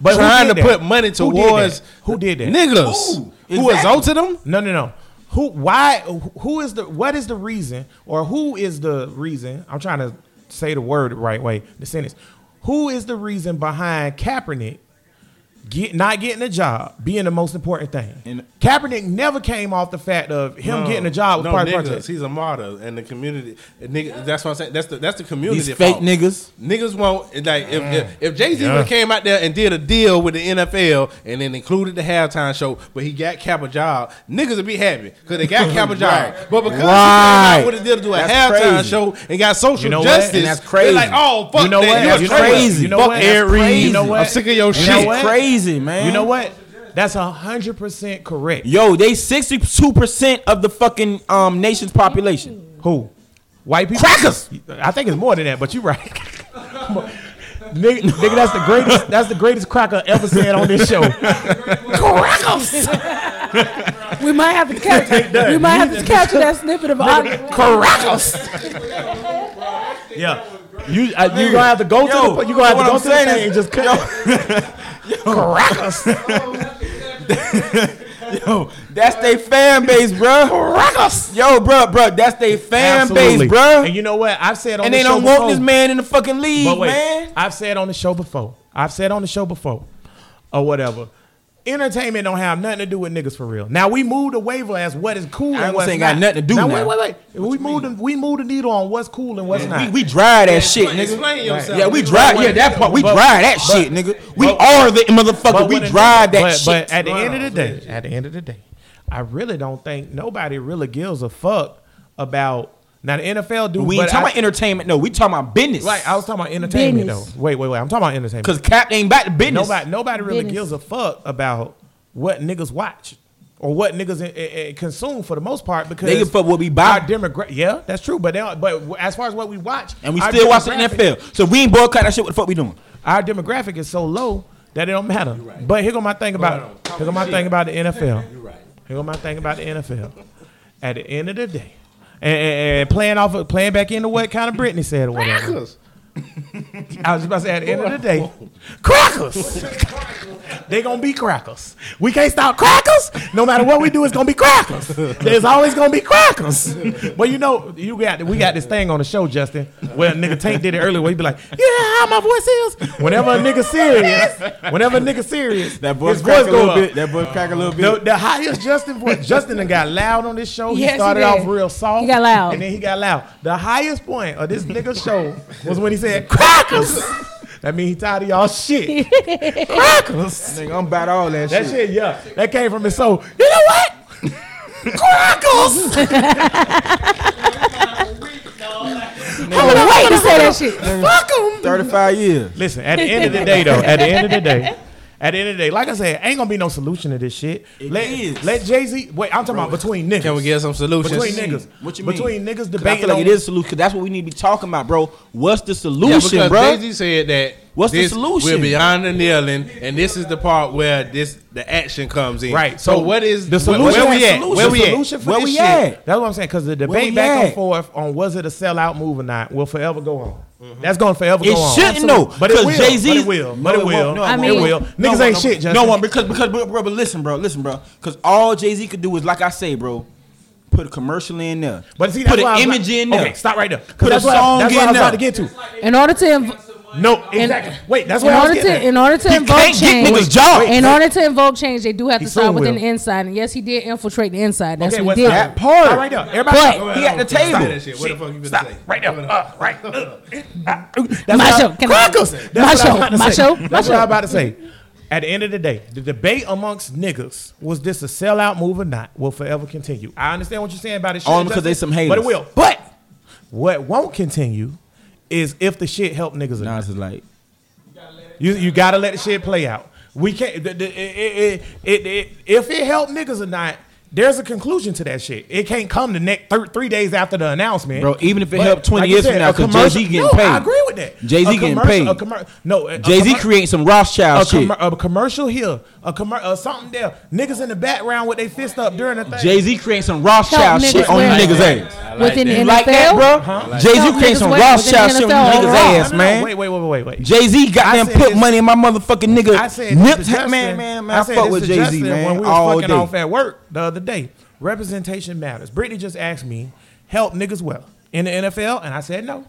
But trying to that? put money Who did towards that? Who did that? niggas Who? who was Exactly. onto them. No, no, no. Who? Why? Who is the? What is the reason, or who is the reason? I'm trying to say the word the right way. The sentence. Who is the reason behind Kaepernick get not getting a job being the most important thing? And- Kaepernick never came off the fact of him No, getting a job was no, part of the niggas. project. He's a martyr, and the community. Nigga, that's what I'm saying. That's the that's the community. These fake fault. niggas. Niggas won't like if mm. if, if Jay Z Yeah. would came out there and did a deal with the NFL and then included the halftime show, but he got Cap a job, niggas would be happy because they got Cap a job. Right. But because Right. he came out with a deal to do a That's halftime crazy. show and got social You know what? justice, And that's they're crazy. like, oh fuck You know that. what? You That's a crazy. traitor. You know Fuck what? Ed That's crazy. You know what? I'm sick of your You shit. know Shit what? crazy, man. You know what? That's hundred percent correct. Yo, they 62% of the fucking um nation's population. Who? White people? Crackers. I think it's more than that, but you're right. nigga, nigga, that's the greatest. That's the greatest cracker ever said on this show. Crackers. We might have to catch. We might have to capture that snippet of audio. Crackers. yeah. You uh, you gonna have to go Yo, to the you gonna have to go I'm to the thing is- and just cut. Crackers. Yo, that's their fan base, bro. Yo, bro, bro, that's their fan Absolutely. base, bro. And you know what? I've said on And the they show don't before, want this man in the fucking league, wait, man. I've said on the show before. I've said on the show before, or whatever. Entertainment don't have nothing to do with niggas for real. Now we moved the waiver as what is cool I ain't and what's saying not. got nothing to do now. now. Wait, wait, wait. We moved the, we moved the needle on what's cool and what's We, not. we drive that shit, Explain- nigga. Explain yourself. Yeah, we drive. Yeah, that part. We But- drive that but- shit, nigga. We but- are the motherfucker. We when a drive that but, shit. But at the end of the day, at the end of the day, I really don't think nobody really gives a fuck about now the NFL do. we but ain't talking I- about entertainment. No, we talking about business. Right, I was talking about entertainment Business. though. Wait, wait, wait. I'm talking about entertainment. Cause Cap ain't back to business. Nobody, nobody really Business. gives a fuck about what niggas watch or what niggas consume for the most part because They give fuck what we buy. Our demographic, yeah, that's true. But they don't, but as far as what we watch, and we still watch the NFL. So we ain't boycott that shit. What the fuck we doing? Our demographic is so low that it don't matter. But here go my thing about here go my thing about the NFL. Here go my thing about the NFL. At the end of the day, and, and- and playing off of, playing back into what kind of Brittany said or whatever. I was about to say at the end of the day, crackers. they gonna be crackers. We can't stop crackers. No matter what we do, it's gonna be crackers. There's always gonna be crackers. But you know, you got we got this thing on the show, Justin. Where nigga Tank did it earlier, where he'd be like, "Yeah, how my voice is." Whenever a nigga serious, whenever a nigga serious, his voice go up. That boy crack a little The, the highest Justin voice. Justin done got loud on this show. Yes, he he started did. off real soft. He got loud. And then he got loud. The highest point of this nigga show was when he said crackers. that means he tired of y'all shit. crackers. Nigga, I'm about all that, shit. That shit. shit, yeah. That came from his soul. You know what? crackers. I was waiting to say that shit. Fuck 'em. Thirty-five years. Listen, at the end of the day, though, at the end of the day, at the end of the day, like I said, ain't gonna be no solution to this shit. let is. let Jay Z. Wait, I'm talking about between niggas. Can we get some solutions? between niggas? What you mean? Between niggas 'Cause I debating feel like on it is a solution. Cause that's what we need to be talking about, bro. What's the Yeah, solution, because bro? Jay Z said that What's this, the solution? We're beyond the kneeling, and this is the part where this the action comes in. Right. So, so what is the solution? Where, where we at? Where we at? Where we at? That's what I'm saying. Because the debate back at? and forth on was it a sellout move or not will forever go on. Mm-hmm. That's going to forever it go on. It shouldn't though, but it will. Jay Z, it will. But it will. No, I mean, it will. Niggas no, ain't no, shit. Justin. No one because because bro, bro, but listen, bro, listen, bro, because all Jay Z could do is like I say, bro put a commercial in there. But see, put an image like, in there. Okay, stop right there. Put a song I, that's in what I was there. about to get to. In order to inv- no, exactly. Wait, that's what in I was order to, In order to he invoke change, in order to invoke change, they do have to start with will. an inside. And yes, he did infiltrate the inside. That's okay, what he did. That part. right there. Everybody, but, he at the table. Shit. What the fuck you been saying? Right there. Uh, right. Uh, that's my. Can. I, that's my show. That's what I'm about to say. At the end of the day, the debate amongst niggas was this a sellout move or not will forever continue. I understand what you're saying about it, All because they some haters, but it will. But what won't continue is if the shit help niggas or not. Nas is like, you you gotta let the shit play out. We can't. The, the, it, it, it, if it help niggas or not, there's a conclusion to that shit. It can't come the next thir- three days after the announcement, bro. Even if it but helped twenty like years said, from now, because Jay Z getting no, paid. I agree with that. Jay Z getting paid. A commer- no, Jay Z creating some Rothschild a shit. A commercial here, a commercial, uh, something there. Niggas in the background with they fist up during the thing. Jay Z creating some Rothschild shit on you niggas' ass. Within the NFL, like that, bro. Huh? Jay Z creating some Rothschild shit on you niggas' ass, man. Wait, wait, wait, wait, wait. Jay Z goddamn put money in my motherfucking nigga. I said, man, man, man. I fuck with Jay Z, man. When we were fucking off at work the other day. Representation matters. Brittany just asked me, help niggas well in the NFL, and I said no.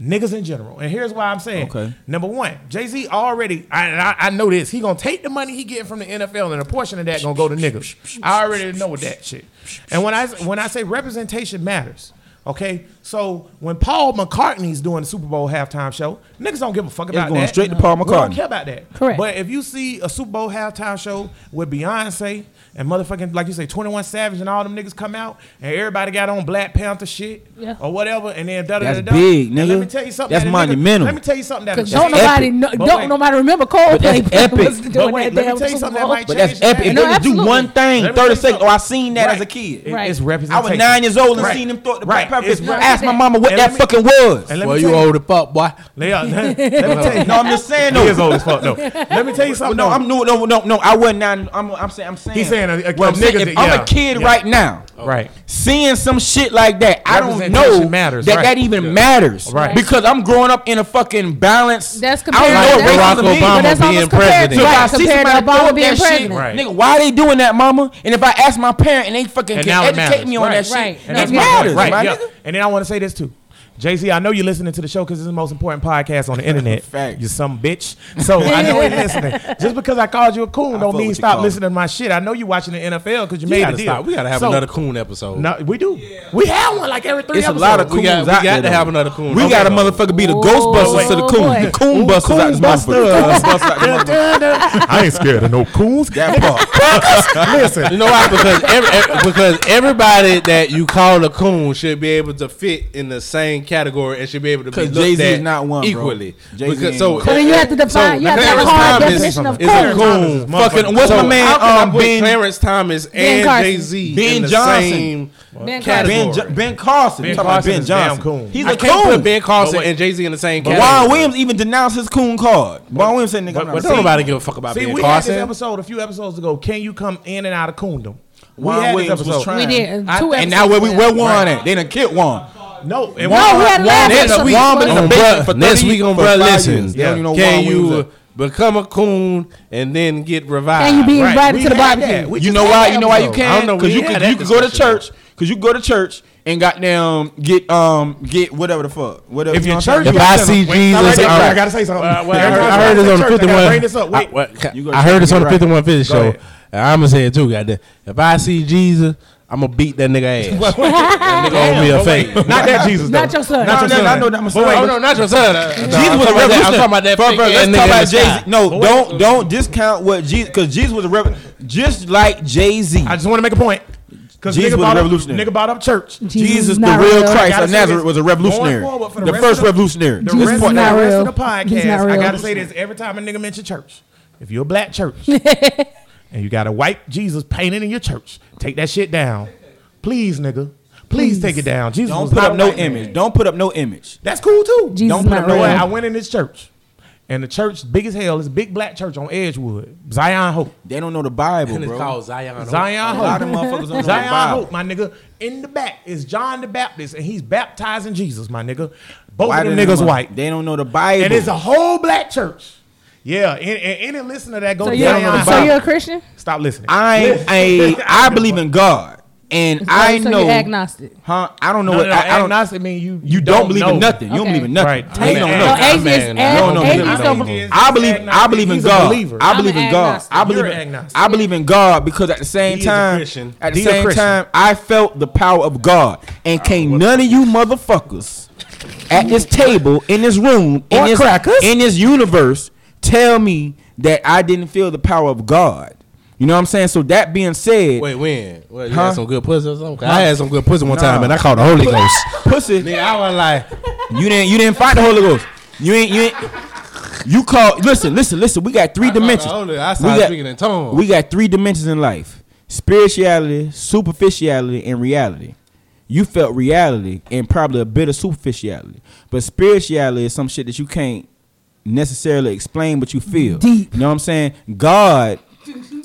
Niggas in general. And here's why I'm saying. Okay. Number one, Jay Z already, I, I, I, know this. He gonna take the money he getting from the NFL, and a portion of that gonna go to niggas. I already know that shit. And when I when I say representation matters, Okay, so when Paul McCartney's doing the Super Bowl halftime show, niggas don't give a fuck about it's going that. Straight to Paul McCartney. We don't care about that. Correct. But if you see a Super Bowl halftime show with Beyonce and motherfucking like you say, Twenty One Savage and all them niggas come out, and everybody got on Black Panther shit yeah. or whatever, and then da da da. That's big, nigga. Let me tell you something. That's that monumental. Nigga, let me tell you something that. Don't nobody, know. don't wait, nobody remember Coldplay. But that's epic. Doing but wait, that let me tell you something that might But that's epic. If no, they do one thing, thirty seconds. Oh, I seen that right. as a kid. Right. It's representation. I was nine years old and right. seen them throw the black purpose. Ask my mama what that fucking was. Well, you old as fuck, boy. Let me. No, I'm just saying though. He is old as fuck No. Let me tell you something. No, I'm new. No, no, no. I wasn't nine. I'm saying. I'm saying. He's saying saying a, a, well, I'm, saying, that, I'm a kid yeah. right now, okay. right? Seeing some shit like that, I don't know matters, that right. that even yeah. matters, right? Because I'm growing up in a fucking balance. That's compared I don't know what Barack Obama that's being president. Right, compared to Obama being president, shit, right. nigga, why they doing that, mama? And if I ask my parent and they fucking and can educate me on that shit, it matters, right? And then I want to say this too. JC, I know you're listening to the show because it's the most important podcast on the internet. Fact. You some bitch. So I know you're listening. Just because I called you a coon I don't mean stop listening to my shit. I know you're watching the NFL because you, you made gotta a deal. Stop. We gotta have so, another coon episode. No, we do. Yeah. We have one like every three. It's episodes. a lot of coons. We got, we got to have another coon. We okay, got a motherfucker be the Ghostbusters to the coon. The coon Ooh, busters coon out. I ain't scared of no coons. That part. Listen, you know why? Because every, because everybody that you call a coon should be able to fit in the same category and should be able to be Jay-Z is not one equally. Because, so, so then you have to define. So, you have to have a hard Thomas definition of cool. Is cool. Fucking what's so, my man? Um, ben, Clarence Thomas and Jay Z in the Same ben category. Ben, ben Carson. Ben, Carson ben Johnson. Coon. He's a I can't put Ben Carson and Jay Z in the same category. Ron Williams even denounced his coon card. Ron Williams said, "Nigga, but, don't nobody give a fuck about Ben Carson. See, we Had this episode a few episodes ago. Can you come in and out of coondom? We Ron Williams was trying. We did. Two episodes, and now where we where one right. at? They done killed one. No, no, we had last week. Woman in the basement for next week on bruh. Listen, yeah. can you? become a coon and then get revived. Can you be invited right. to the barbecue? You know why? You know why you can? Because you could you could go to church. Because you go to church and goddamn get um get whatever the fuck whatever. If your church, if I see Jesus, wait, right. I gotta say something. Uh, well, I, heard, this on the fifty one. I heard this on the fifty one fifty show. I'm gonna say it too. Goddamn. If I see Jesus. I'm gonna beat that nigga ass. that nigga owe me a favor. Not that Jesus. Not though. your son. Not, your son. I know that my son. Wait, oh no, not your son. Jesus was a revolutionary. I'm talking about that. First, first, let's talk about Jay Z. No, don't don't discount what Jesus because Jesus was a revolutionary. Just like Jay Z. I just want to make a point. Because Jesus was a revolutionary. Nigga bought up church. Jesus, Jesus the real, real. Christ of Nazareth was a revolutionary. The, first revolutionary. The rest, of the podcast, I gotta say this every time a nigga mention church. If you're a black church. and you got a white Jesus painted in your church, take that shit down. Please, nigga. Please, take it down. Jesus Don't was put not up no white man. image. Don't put up no image. That's cool too. Jesus Don't put not up no real. I went in this church. And the church, big as hell, is a big black church on Edgewood, Zion Hope. They don't know the Bible, And it's bro. called Zion. Hope. Zion A lot of Hope. motherfuckers don't know the Zion Bible. Hope, my nigga. In the back is John the Baptist, and he's baptizing Jesus, my nigga. Both Why of them they niggas don't- white. They don't know the Bible. And it's a whole black church. Yeah, and, and any listener that go So to you're, Zion so you're a Christian? stop listening. I I I believe in God, and I so know. you're agnostic. Huh? I don't know no, what no, no, I, I don't. agnostic mean you You don't, believe know. in nothing. You don't believe in nothing. Right. You don't I'm know. No, an atheists, man, ath- no, no, atheists no, don't no. believe. I believe I believe in God. I believe in God. I believe in. I believe in God because at the same He is a time, at the same time, I felt the power of God, and can't none of you motherfuckers at this table in this room in this in this universe tell me that I didn't feel the power of God. You know what I'm saying? So that being said, Wait, when? Well, you Huh? had some good pussy or something? 'Cause I had some good pussy one Nah. time, and I called the Holy Ghost. pussy, Nigga, I was like, you didn't you didn't fight the Holy Ghost. You ain't you ain't. You call listen listen listen. We got three I dimensions. Holy- I we got, speaking in tongues. We got three dimensions in life: spirituality, superficiality, and reality. You felt reality and probably a bit of superficiality, but spirituality is some shit that you can't necessarily explain, what you feel. Deep. You know what I'm saying? God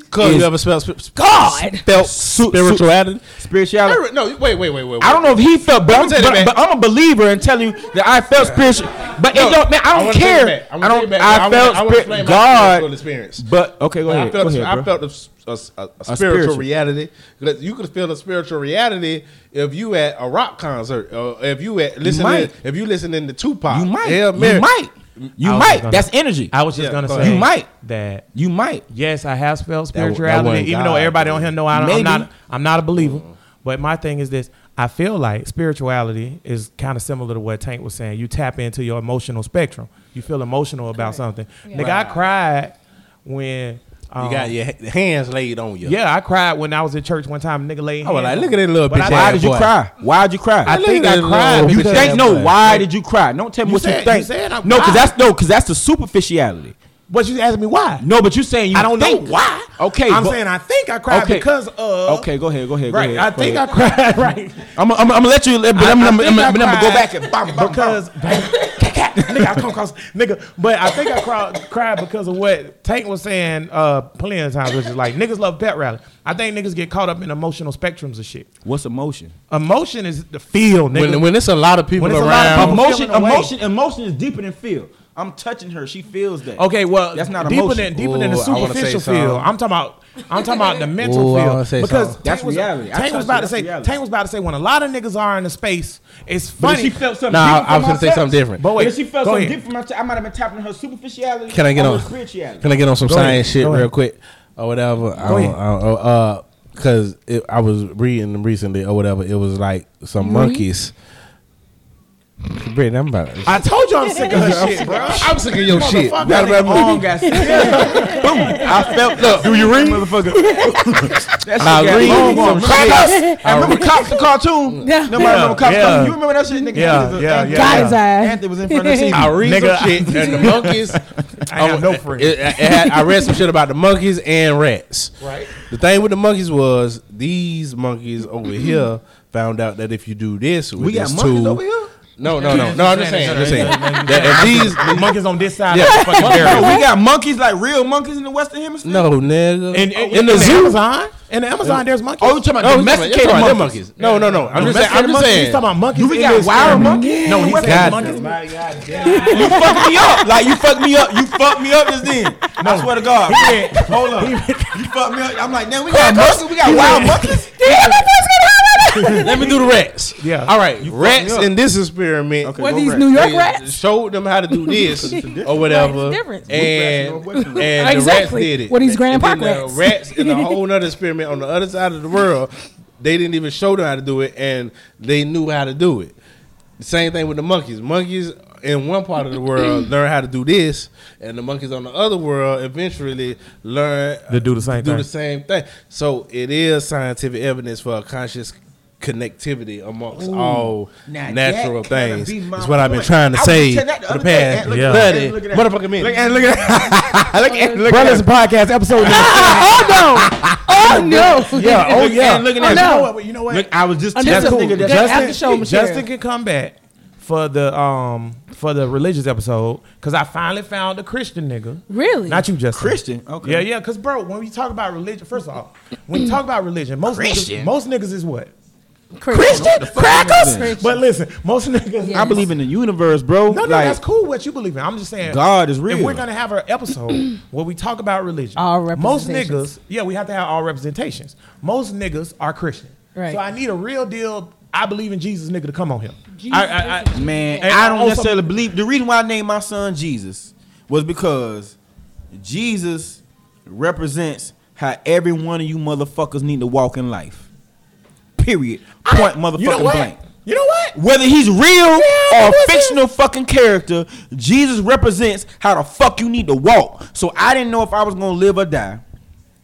Cause you ever spelled sp- sp- God. felt su- spirituality? spirituality. No, wait, wait, wait, wait. I don't know if he felt, but, I'm, me tell you but, that, but I'm a believer and telling you that I felt spiritual. But No, it don't, man, I don't wanna take it care. I don't. it. I felt I wanna spir- explain my God. spiritual experience. But okay, go I ahead. felt, Go ahead, I bro. felt a, s- a s- a- a A spiritual spiritual. reality. 'Cause You could feel a spiritual reality if you at a rock concert, or if you at listening. If you listening to Tupac, you might. Hail You Mary. might. You might. gonna- That's energy. I was just Yeah, gonna go say ahead. You might. that You might. yes, I have felt That spirituality, wasn't even though everybody though. on here know I don't, I'm not. I'm not a believer. Mm-hmm. But my thing is this: I feel like spirituality is kind of similar to what Tank was saying. You tap into your emotional spectrum. You feel emotional about something. Nigga, I cried when. Um, You got your hands laid on you. Yeah, I cried when I was in church one time. Nigga laid. I was like, on look me. at that little But bitch. Why ass did you boy. cry? Why did you cry? I Look think at I cried You think no? boy. Why did you cry? Don't tell me You what said- you you think. said I no, because that's no, because that's the superficiality. But you asking me why? No, but you saying you I don't think. know why. Okay, I'm but- saying I think I cried Okay. because of. Okay, go ahead, go ahead, go ahead. I think ahead. I cried. Right. I'm, I'm, I'm gonna let you, but I- I'm, I I'm, think I'm, I I'm gonna go back and bam, bam, bam. because nigga, I come across nigga. But I think I cried, cried because of what Tank was saying uh, plenty of times, which is like niggas love pet rally. I think niggas get caught up in emotional spectrums of shit. What's emotion? Emotion is the feel, nigga. When, when it's a lot of people When it's a lot of around, people- Emotion, emotion, emotion is deeper than feel. I'm touching her. She feels that. Okay, well, That's not deeper emotion. than deeper than the Ooh, I wanna say superficial something. feel. I'm talking about. I'm talking about the mental Ooh, I feel wanna say because something. That's Tank was, reality. I Tank was trust about to That's say. reality. Tank was about to say when a lot of niggas are in the space, it's But if funny. she felt something Nah, different I was from gonna say myself- something different. But But wait, if she felt go something ahead. different from myself, I might have been tapping her superficiality. Can I get or on- her spirituality? Can I get on some Go ahead. science shit Go real quick or whatever? I Go don't- ahead. I don't- uh, cause I was reading recently or whatever. It was like some monkeys. Brittany, I'm about. I told you I'm sick of her shit, bro. I'm sick of your shit. Motherfucker, Gotta that remember- nigga got sick. Boom. I felt. Look, do you read, motherfucker? that I got read long some arms. shit. Remember Cops? I remember Cops the cartoon. Yeah. Nobody Yeah, remember Cops? yeah. You remember that shit, nigga? Yeah, Anthony was- yeah, Anthony- yeah. Got his ass. Anthony was in front of the TV. I read Nigga, some shit and the monkeys. I have no oh, friends. It, it had, I read some shit about the monkeys and rats. Right. The thing with the monkeys was these monkeys over here found out that if you do this with We got this monkeys tool, over here. No, no, no, no. I'm just saying. I'm just saying that if these the monkeys on this side Yeah. of the fucking No, we got monkeys like real monkeys in the Western Hemisphere. no nigga In, in, in the zoo. Amazon, in the Amazon, there's monkeys. Oh, you talking about he's talking about- he's domesticated talking about monkeys? them monkeys. No, no, no. I'm just saying. I'm just saying. He's talking about monkeys. Do we got wild experiment. monkeys? No, he What said God monkeys. You fucked me up. Like you fucked me up. You fucked me up just then. I swear to God. He Hold up. You fucked me up. I'm like, damn, we got monkeys. We got wild monkeys. Let me do the rats. Yeah. All right. fucked Rats in this experiment. Okay, Were go these rats. New York they rats? Showed them how to do this or whatever, Right, it's different. and and and the rats Exactly. did it. What these Grand And Park then the rats. rats in a whole other experiment on the other side of the world. They didn't even show them how to do it, and they knew how to do it. The same thing with the monkeys. Monkeys in one part of the world learn how to do this, and the monkeys on the other world eventually learn To do the same do thing. the same thing. So it is scientific evidence for a conscious connectivity amongst all natural things. be my That's what I've been trying to I say telling that the for the other day. past Look at that. thirty Look at that. motherfucking minutes. Look at look at look at look Brothers at podcast episode. Oh no! Oh no! yeah, oh yeah. And look at Oh, that. no. You know what? You know what? Look, I was just Oh, telling this this is nigga good that after show material. Justin can come back for the um for the religious episode because I finally found a Christian nigga. Really? Not you, Justin. Christian? Okay. Yeah, yeah. Because bro, when we talk about religion, first of all, when you talk about religion, most niggas, most niggas is what? Christian. Crackers? But listen, most niggas. Yeah. I believe in the universe, bro. No, no, like, that's cool. What you believe in? I'm just saying. God is If real. we're gonna have an episode where we talk about religion, All most niggas, yeah, we have to have all representations. Most niggas are Christian, Right. So I need a real deal. I believe in Jesus, nigga, to come on here. I, I, I, Man, I don't also- necessarily believe. The reason why I named my son Jesus was because Jesus represents how every one of you motherfuckers need to walk in life. Period. Point motherfucking you know blank. You know what? Whether he's real or a fictional fucking character, Jesus represents how the fuck you need to walk. So I didn't know if I was gonna live or die.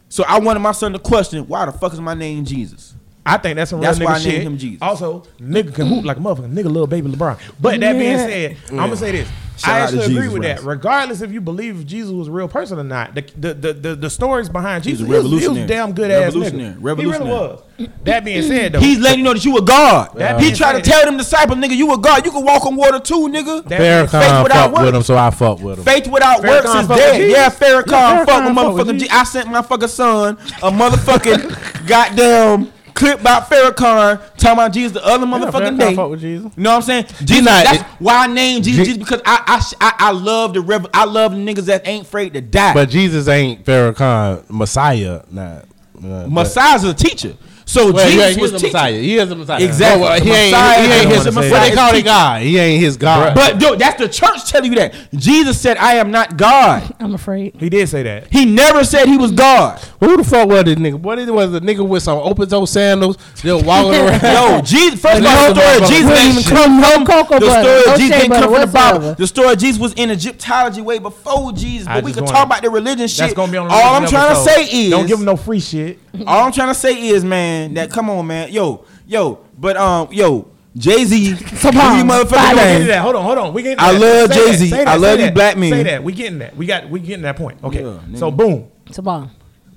So I wanted my son to question, why the fuck is my name Jesus? I think that's some real That's nigga why I shit. named him Jesus. Also, nigga can hoop like a motherfucker. Nigga, little baby LeBron. But that being Yeah. said, I'm gonna say this. Shout I actually agree Jesus, with that. Regardless if you believe Jesus was a real person or not, the the the, the, the stories behind He's Jesus, a he was, he was a revolutionary. damn good ass Revolutionary. nigga. Revolutionary. He really was. That being said, though, He's letting you know that you a God. That he tried to tell them disciples, nigga, you a God. You can walk on water too, nigga. that being Faith Farrakhan without fuck with works. him, so I fuck with him. Faith without Farrakhan works is dead. Yeah, Farrakhan Yeah, fuck with Farrakhan fuck with motherfucking. Jesus. Je- I sent my fucking son a motherfucking goddamn clip by Farrakhan talking about Jesus the other motherfucking Farrakhan day. fuck with Jesus. You know what I'm saying? Jesus, not- that's why I named Jesus, Je- Jesus because I I, I I love the rev- I love the niggas that ain't afraid to die. But Jesus ain't Farrakhan Messiah. Nah, nah, Messiah's a teacher. So Well, yeah, Jesus he was is a teaching. Messiah. He is a Messiah. Exactly. Well, he The ain't, Messiah- he ain't his. wanna What they call it God? He ain't his God. But dude, that's the church telling you that. Jesus said, "I am not God." I'm afraid. He did say that. He never said he was God. Who the fuck was this nigga? What it was a nigga with some open toe sandals, just walking around. Yo, Jesus. First of all, the no, story of motherfucker, Jesus wouldn't ain't even even come- come no cocoa The story of Jesus shea ain't come from the Bible. The story of Jesus was in Egyptology way before Jesus. But we can talk about the religion shit. That's gonna be on the all I'm trying to say is don't give him no free shit. all I'm trying to say is, man, that come on, man, yo, yo, but um, yo, Jay Z, Come on, motherfucker, five We get man. into that. Hold on, hold on. We get. I love Jay-Z. say that, I say love these black men. Say that. We getting that. We got. We getting that point. Okay. Yeah, so boom, It's a bomb.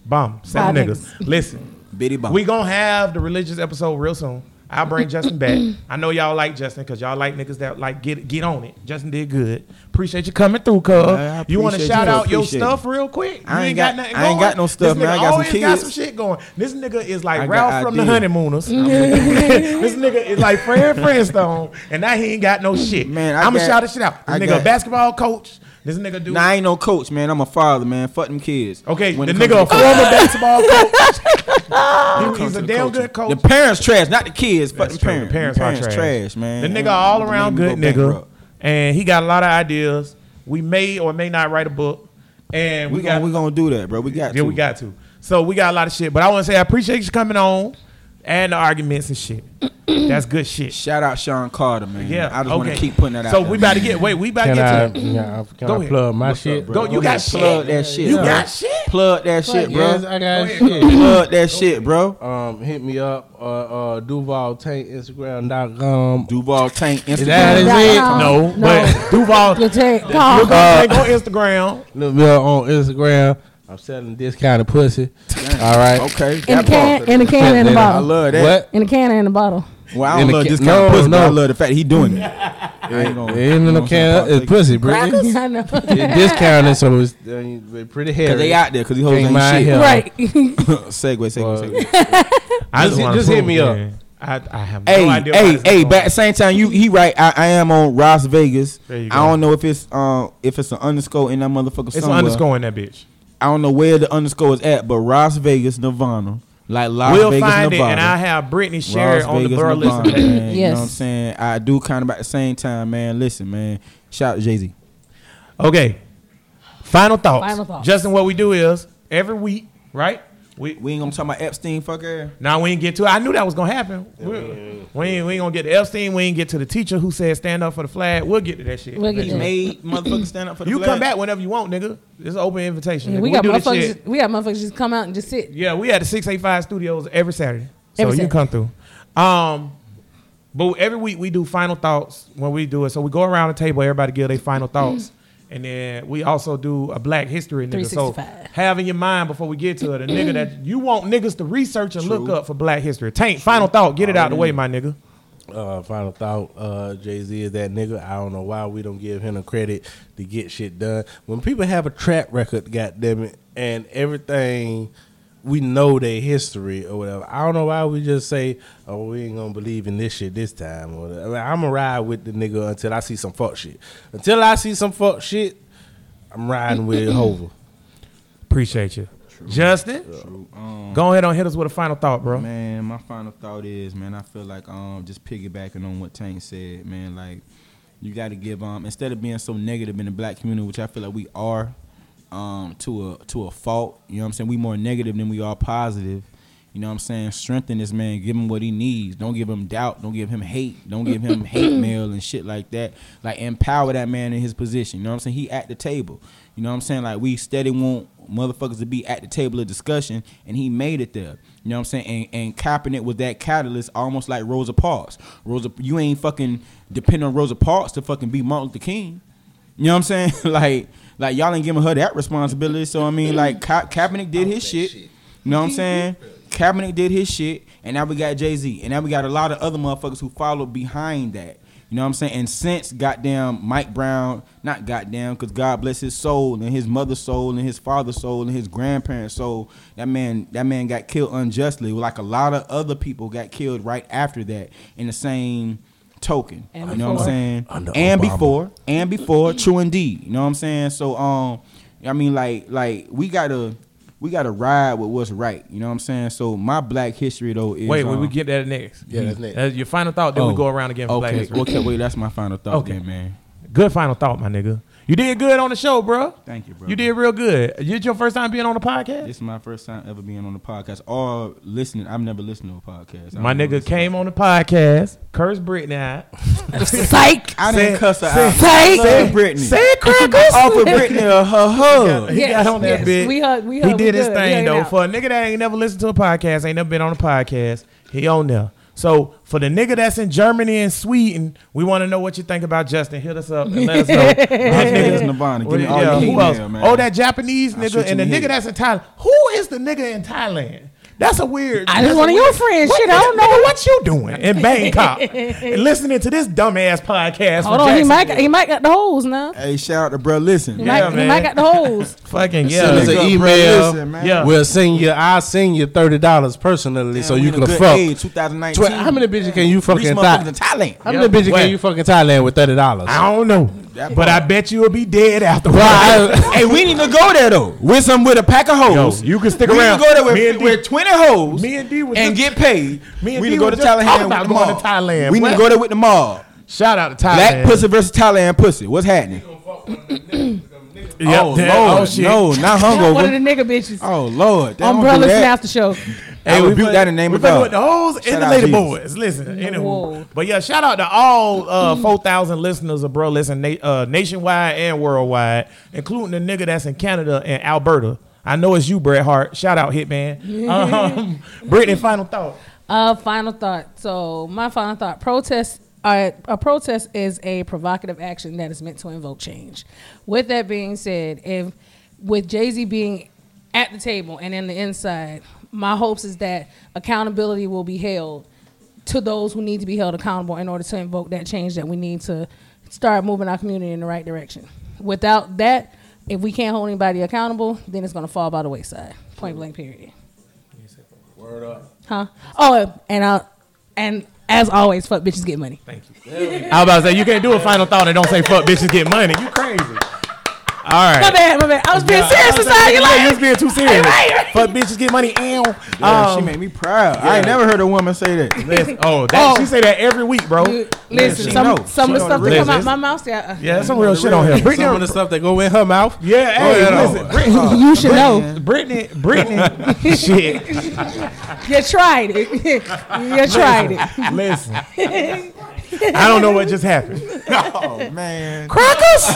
bomb. Seven Five niggas. Listen. Bitty bomb. We gonna have the religious episode real soon. I'll bring Justin back. I know y'all like Justin because y'all like niggas that like get get on it. Justin did good. Appreciate you coming through, cuz. You want to shout you. out your stuff real quick? I You ain't got- nothing I ain't got no stuff, This man. I nigga got some always got some shit going. This nigga is like I Ralph from the. Honeymooners. this nigga is like Fred Flintstone, and now he ain't got no shit. Man, I I'm gonna shout this shit out. This I nigga got- a basketball coach. This nigga do. Nah, I ain't no coach, man. I'm a father, man. Fuck them kids. Okay, When the nigga a former basketball coach. He- he's a damn coaching. good coach. The parents trash, not the kids. Fuck That's them true. parents. The The parents, are trash. man. The nigga all around good go nigga, bankrupt. and he got a lot of ideas. We may or may not write a book, and we, We got gonna we gonna do that, bro. We got yeah to. we got to. So we got a lot of shit. But I want to say I appreciate you coming on and the arguments and shit. That's good shit. Shout out Sean Carter, man. Yeah, I just want to keep putting that out. So there, we about to get wait. We about to get I, to that. can I, can Go I ahead. plug my What's up, shit? bro? Go. You got ahead. shit. Plug that shit. You bro. got shit. Plug that shit, bro. Yes, I got shit. Plug that shit, bro. Um, hit me up. Uh, uh, Duval Tank Instagram.com. Duval Tank Instagram. that his Dot it? com. No, but Duval. You'll take Look Tank on Instagram. Look me up on Instagram. I'm selling this kind of pussy. All right. Okay. in a can, in a can, and a I I bottle. I love that. What? In a can and a bottle. Well, I don't the love ca- this kind no, of pussy, but I no. love the fact he doing it. I ain't gonna. It ain't in the can. It's pussy, Brittany. I know. It's discounted, so it's uh, pretty heavy. Cause they out there, cause he hoes Ain't ain't shit. here. right. segue, segue, Uh, segue. I Just- wanna just hit me up. man. I, I have no idea. why hey, hey! going But at the same time, you he right. I, I am on Las Vegas. There you I don't know if it's um if it's an underscore in that motherfucker It's an underscore in that bitch. I don't know where the underscore is at, but Las Vegas, Nirvana, like Las we'll Vegas, find Nevada. it, and I have Brittany share it on the Vegas, Burl Nevada, Listen page. You know Yes. what I'm saying? I do kind of at the same time, man. Listen, man. Shout out to Jay Z. Okay. Final thoughts. Final thoughts. Justin, what we do is every week, right? We We ain't gonna talk about Epstein, fucker. now we ain't get to it. I knew that was gonna happen. we, we ain't we ain't gonna get to Epstein. We ain't get to the teacher who said stand up for the flag. We'll get to that shit. We'll get to made motherfuckers stand up for the you flag. You come back whenever you want, nigga. It's an open invitation. Yeah, nigga. we got motherfuckers. shit. We got motherfuckers just come out and just sit. Yeah, we at the six eight five studios every Saturday, so Every you Saturday. come through. Um, but every week we do final thoughts when we do it. So we go around the table, everybody give their final thoughts, and then we also do a Black History nigga. So 365. have in your mind before we get to it a nigga that you want niggas to research and look up for Black History. Tank, final thought, get it out of the way, my nigga. Uh, final thought, uh, Jay Z is that nigga. I don't know why we don't give him the credit to get shit done. When people have a track record, goddamn it, and everything, we know their history or whatever. I don't know why we just say, "Oh, we ain't gonna believe in this shit this time." Or. I mean, I'm gonna ride with the nigga until I see some fuck shit. Until I see some fuck shit, I'm riding with Hova. Appreciate you. Justin, Um, go ahead and hit us with a final thought, bro. Man, my final thought is, man, I feel like um just piggybacking on what Tank said, man, like you got to give um instead of being so negative in the black community, which I feel like we are, um to a to a fault. You know what I'm saying? We more negative than we are positive. You know what I'm saying? Strengthen this man, give him what he needs. Don't give him doubt. Don't give him hate. Don't give him hate mail and shit like that. Like empower that man in his position. You know what I'm saying? He at the table. You know what I'm saying? Like we steady want motherfuckers to be at the table of discussion, and he made it there. You know what I'm saying? And, and Kaepernick was that catalyst, almost like Rosa Parks. Rosa, you ain't fucking depend on Rosa Parks to fucking be Martin Luther King. You know what I'm saying? like, like y'all ain't giving her that responsibility. So I mean, like Ka- Kaepernick did his shit. You know what I'm saying? Kaepernick did his shit, and now we got Jay Z, and now we got a lot of other motherfuckers who followed behind that. You know what I'm saying? And since goddamn Mike Brown, not goddamn, because God bless his soul and his mother's soul and his father's soul and his grandparents' soul, that man, that man got killed unjustly. Like a lot of other people got killed right after that in the same token. And you know what I'm saying? Under and Obama. before, and before, true indeed. You know what I'm saying? So um, I mean, like, like we gotta. We gotta ride with what's right, you know what I'm saying. So my Black history though is Wait, wait, um, we get that next. Yeah, that's next. That's your final thought. Then we Oh. go around again for Black Okay, History. okay, wait, that's my final thought, Okay. then, man. Good final thought, my nigga. You did good on the show, bro. Thank you, bro. You did real good. It's your first time being on the podcast. This is my first time ever being on the podcast or listening. I've never listened to a podcast. I My nigga came on the podcast, cursed Brittany out. Psych. I didn't Say- cuss her say- out. say- I love Brittany. Say crackers. Offer Brittany a her hug. He Yes, got on that yes. bit. We hug- we he hug, we did his good. Thing though. out. For a nigga that ain't never listened to a podcast, ain't never been on a podcast, he on there. So for the nigga that's in Germany and Sweden, we want to know what you think about Justin. Hit us up and let us know. Nirvana. Give me all yeah, who else? man. Oh, that Japanese nigga and the the nigga head. that's in Thailand. Who is the nigga in Thailand? That's a weird. I that's just a one of your friends. Shit, I don't know. what you doing in Bangkok and listening to this dumbass podcast? Hold on, he might Jacksonville? he might got the holes now. Hey, shout out to bro. Listen, He, Yeah, might, he might got the holes. Fucking yeah. Send us yeah. an Bro, email. listen, man. Yeah. We'll send you. I'll send you thirty dollars personally, so we you in a can good fuck. age, 2019. Tw- how many bitches can you Reach fucking motherfuckers in Thai- Thailand? How Yeah. many bitches can you fucking Thailand with thirty dollars? I don't know, but I bet you will be dead afterwards. hey, we need to go there though. With some with a pack of hoes. Yo, you can stick around. we around. need to go there Me with, and D- with twenty hoes. me and D was and just- get paid. Me and we D need to go to Thailand about with the going to. Thailand. We need to go there with the mob. Shout out to Thailand. Black pussy versus Thailand pussy. What's happening? Yep, oh that- lord, oh, shit. no, not hungry. One of the nigga bitches. Oh lord, they don't do Umbrellas that. after show. I we rebuke put- that in the name we of put God. with the hoes and the out lady Jesus. boys. Listen, anywho. Whoa. but yeah, shout out to all uh, four thousand listeners of Bro Listen na- uh, nationwide and worldwide, including the nigga that's in Canada and Alberta. I know it's you, Bret Hart. Shout out, Hitman. Um, Brittany, final thought. Uh, final thought. So my final thought: protest. Uh, a protest is a provocative action that is meant to invoke change. With that being said, if with Jay Z being at the table and in the inside, my hopes is that accountability will be held to those who need to be held accountable in order to invoke that change that we need to start moving our community in the right direction. Without that, if we can't hold anybody accountable, then it's going to fall by the wayside. Point blank. Period. Word up. Huh? Oh, and uh, and as always, fuck bitches get money. Thank you. I was about to say you can't do a final thought and don't say fuck bitches get money. You crazy. All right. My bad, my bad. I was being Yeah, serious I was inside. saying, You yeah, like you was being too serious. Right, right. Fuck bitches get money. Ew. Yeah, she Um, made me proud. I ain't never heard a woman say that. listen, oh, that, Oh. she say that every week, bro. You- Listen, she some know. some of the stuff the that come out my mouth. Yeah, Yeah, that's some real shit on here. Brittany, Some of the stuff that go in her mouth. yeah, Go hey, ahead listen, on. Brittany, you should know. Brittany, Brittany, shit. You tried it. you tried it. Listen, I don't know what just happened. Oh man. Crackers,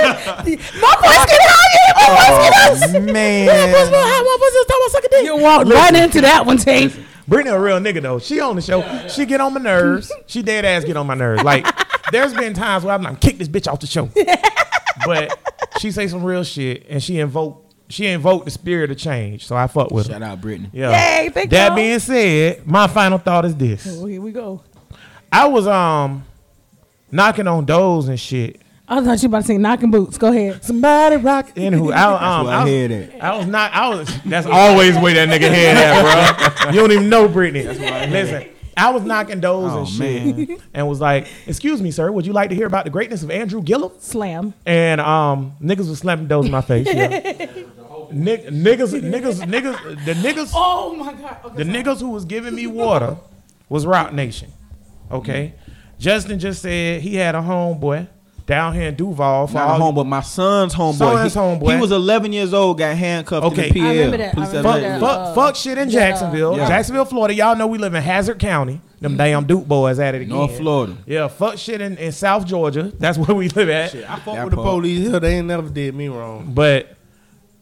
My voice get higher. My voice get Oh man. higher. You walked right into that one, Tate. Brittany a real nigga though. She on the show. She get on my nerves. She dead ass get on my nerves. Like there's been times where I'm like, kick this bitch off the show. But she say some real shit and she invoke she invoked the spirit of change. So I fuck with her. Shout out Brittany. Yeah. Yay, thank that y'all. being said, my final thought is this. Oh, here we go. I was um knocking on doors and shit. I thought you about to sing knocking boots. Go ahead. Somebody rock. Anywho, I, um, where I I, was, head at. I was not. I was. That's always where that nigga head at, bro. You don't even know Brittany. Listen, I was knocking doors Oh, and shit, and was like, "Excuse me, sir, would you like to hear about the greatness of Andrew Gillum?" Slam. And um, niggas was slamming doors in my face. Yeah. Nick, niggas, niggas, niggas, the niggas, Oh my god. Okay, the niggas who was giving me water was Roc Nation. Okay, Justin just said he had a homeboy down here in Duval for Not a homeboy, my son's homeboy. Son's he, homeboy. he was 11 years old, got handcuffed Okay. in the PL. I remember that. I remember fuck, that. fuck, uh, fuck shit in yeah, Jacksonville, yeah. Jacksonville, Florida. Y'all know we live in Hazzard County. Them damn Duke boys at it again. North Florida. Yeah, fuck shit in, in South Georgia. That's where we live at. I fuck That with the police here. They ain't never did me wrong. But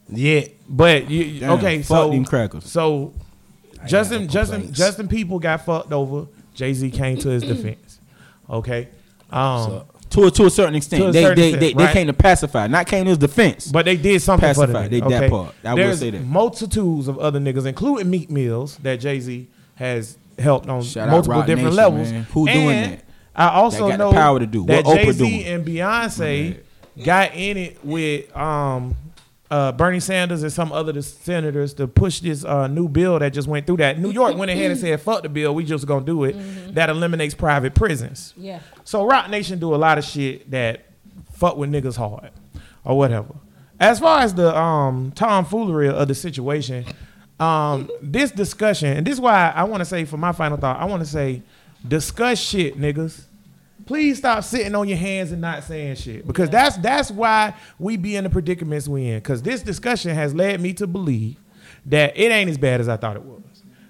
yeah, but you Damn, okay? fuck So them crackers. So Justin, Justin. Justin, people got fucked over. Jay Z came to his defense. Okay, um, To a, to a certain extent. To a they, certain they, extent, they, they came to pacify, not came to his defense. but they did something for the nigga, They that part. I will say that. multitudes of other niggas, including Meek Mills, that Jay Z has helped on Shout multiple different Nation, levels. man. Who doing And that? I also That know power to do. that Jay Z and Beyonce got in it with um, uh, Bernie Sanders and some other senators to push this uh, new bill that just went through. That New York went ahead and said, "Fuck the bill, we just gonna do it." That eliminates private prisons. Yeah. So Roc Nation do a lot of shit that fuck with niggas hard or whatever. As far as the um tomfoolery of the situation, um, this discussion, and this is why I want to say for my final thought, I want to say, discuss shit, niggas. Please stop sitting on your hands and not saying shit because that's that's why we be in the predicaments we in. Because this discussion has led me to believe that it ain't as bad as I thought it was.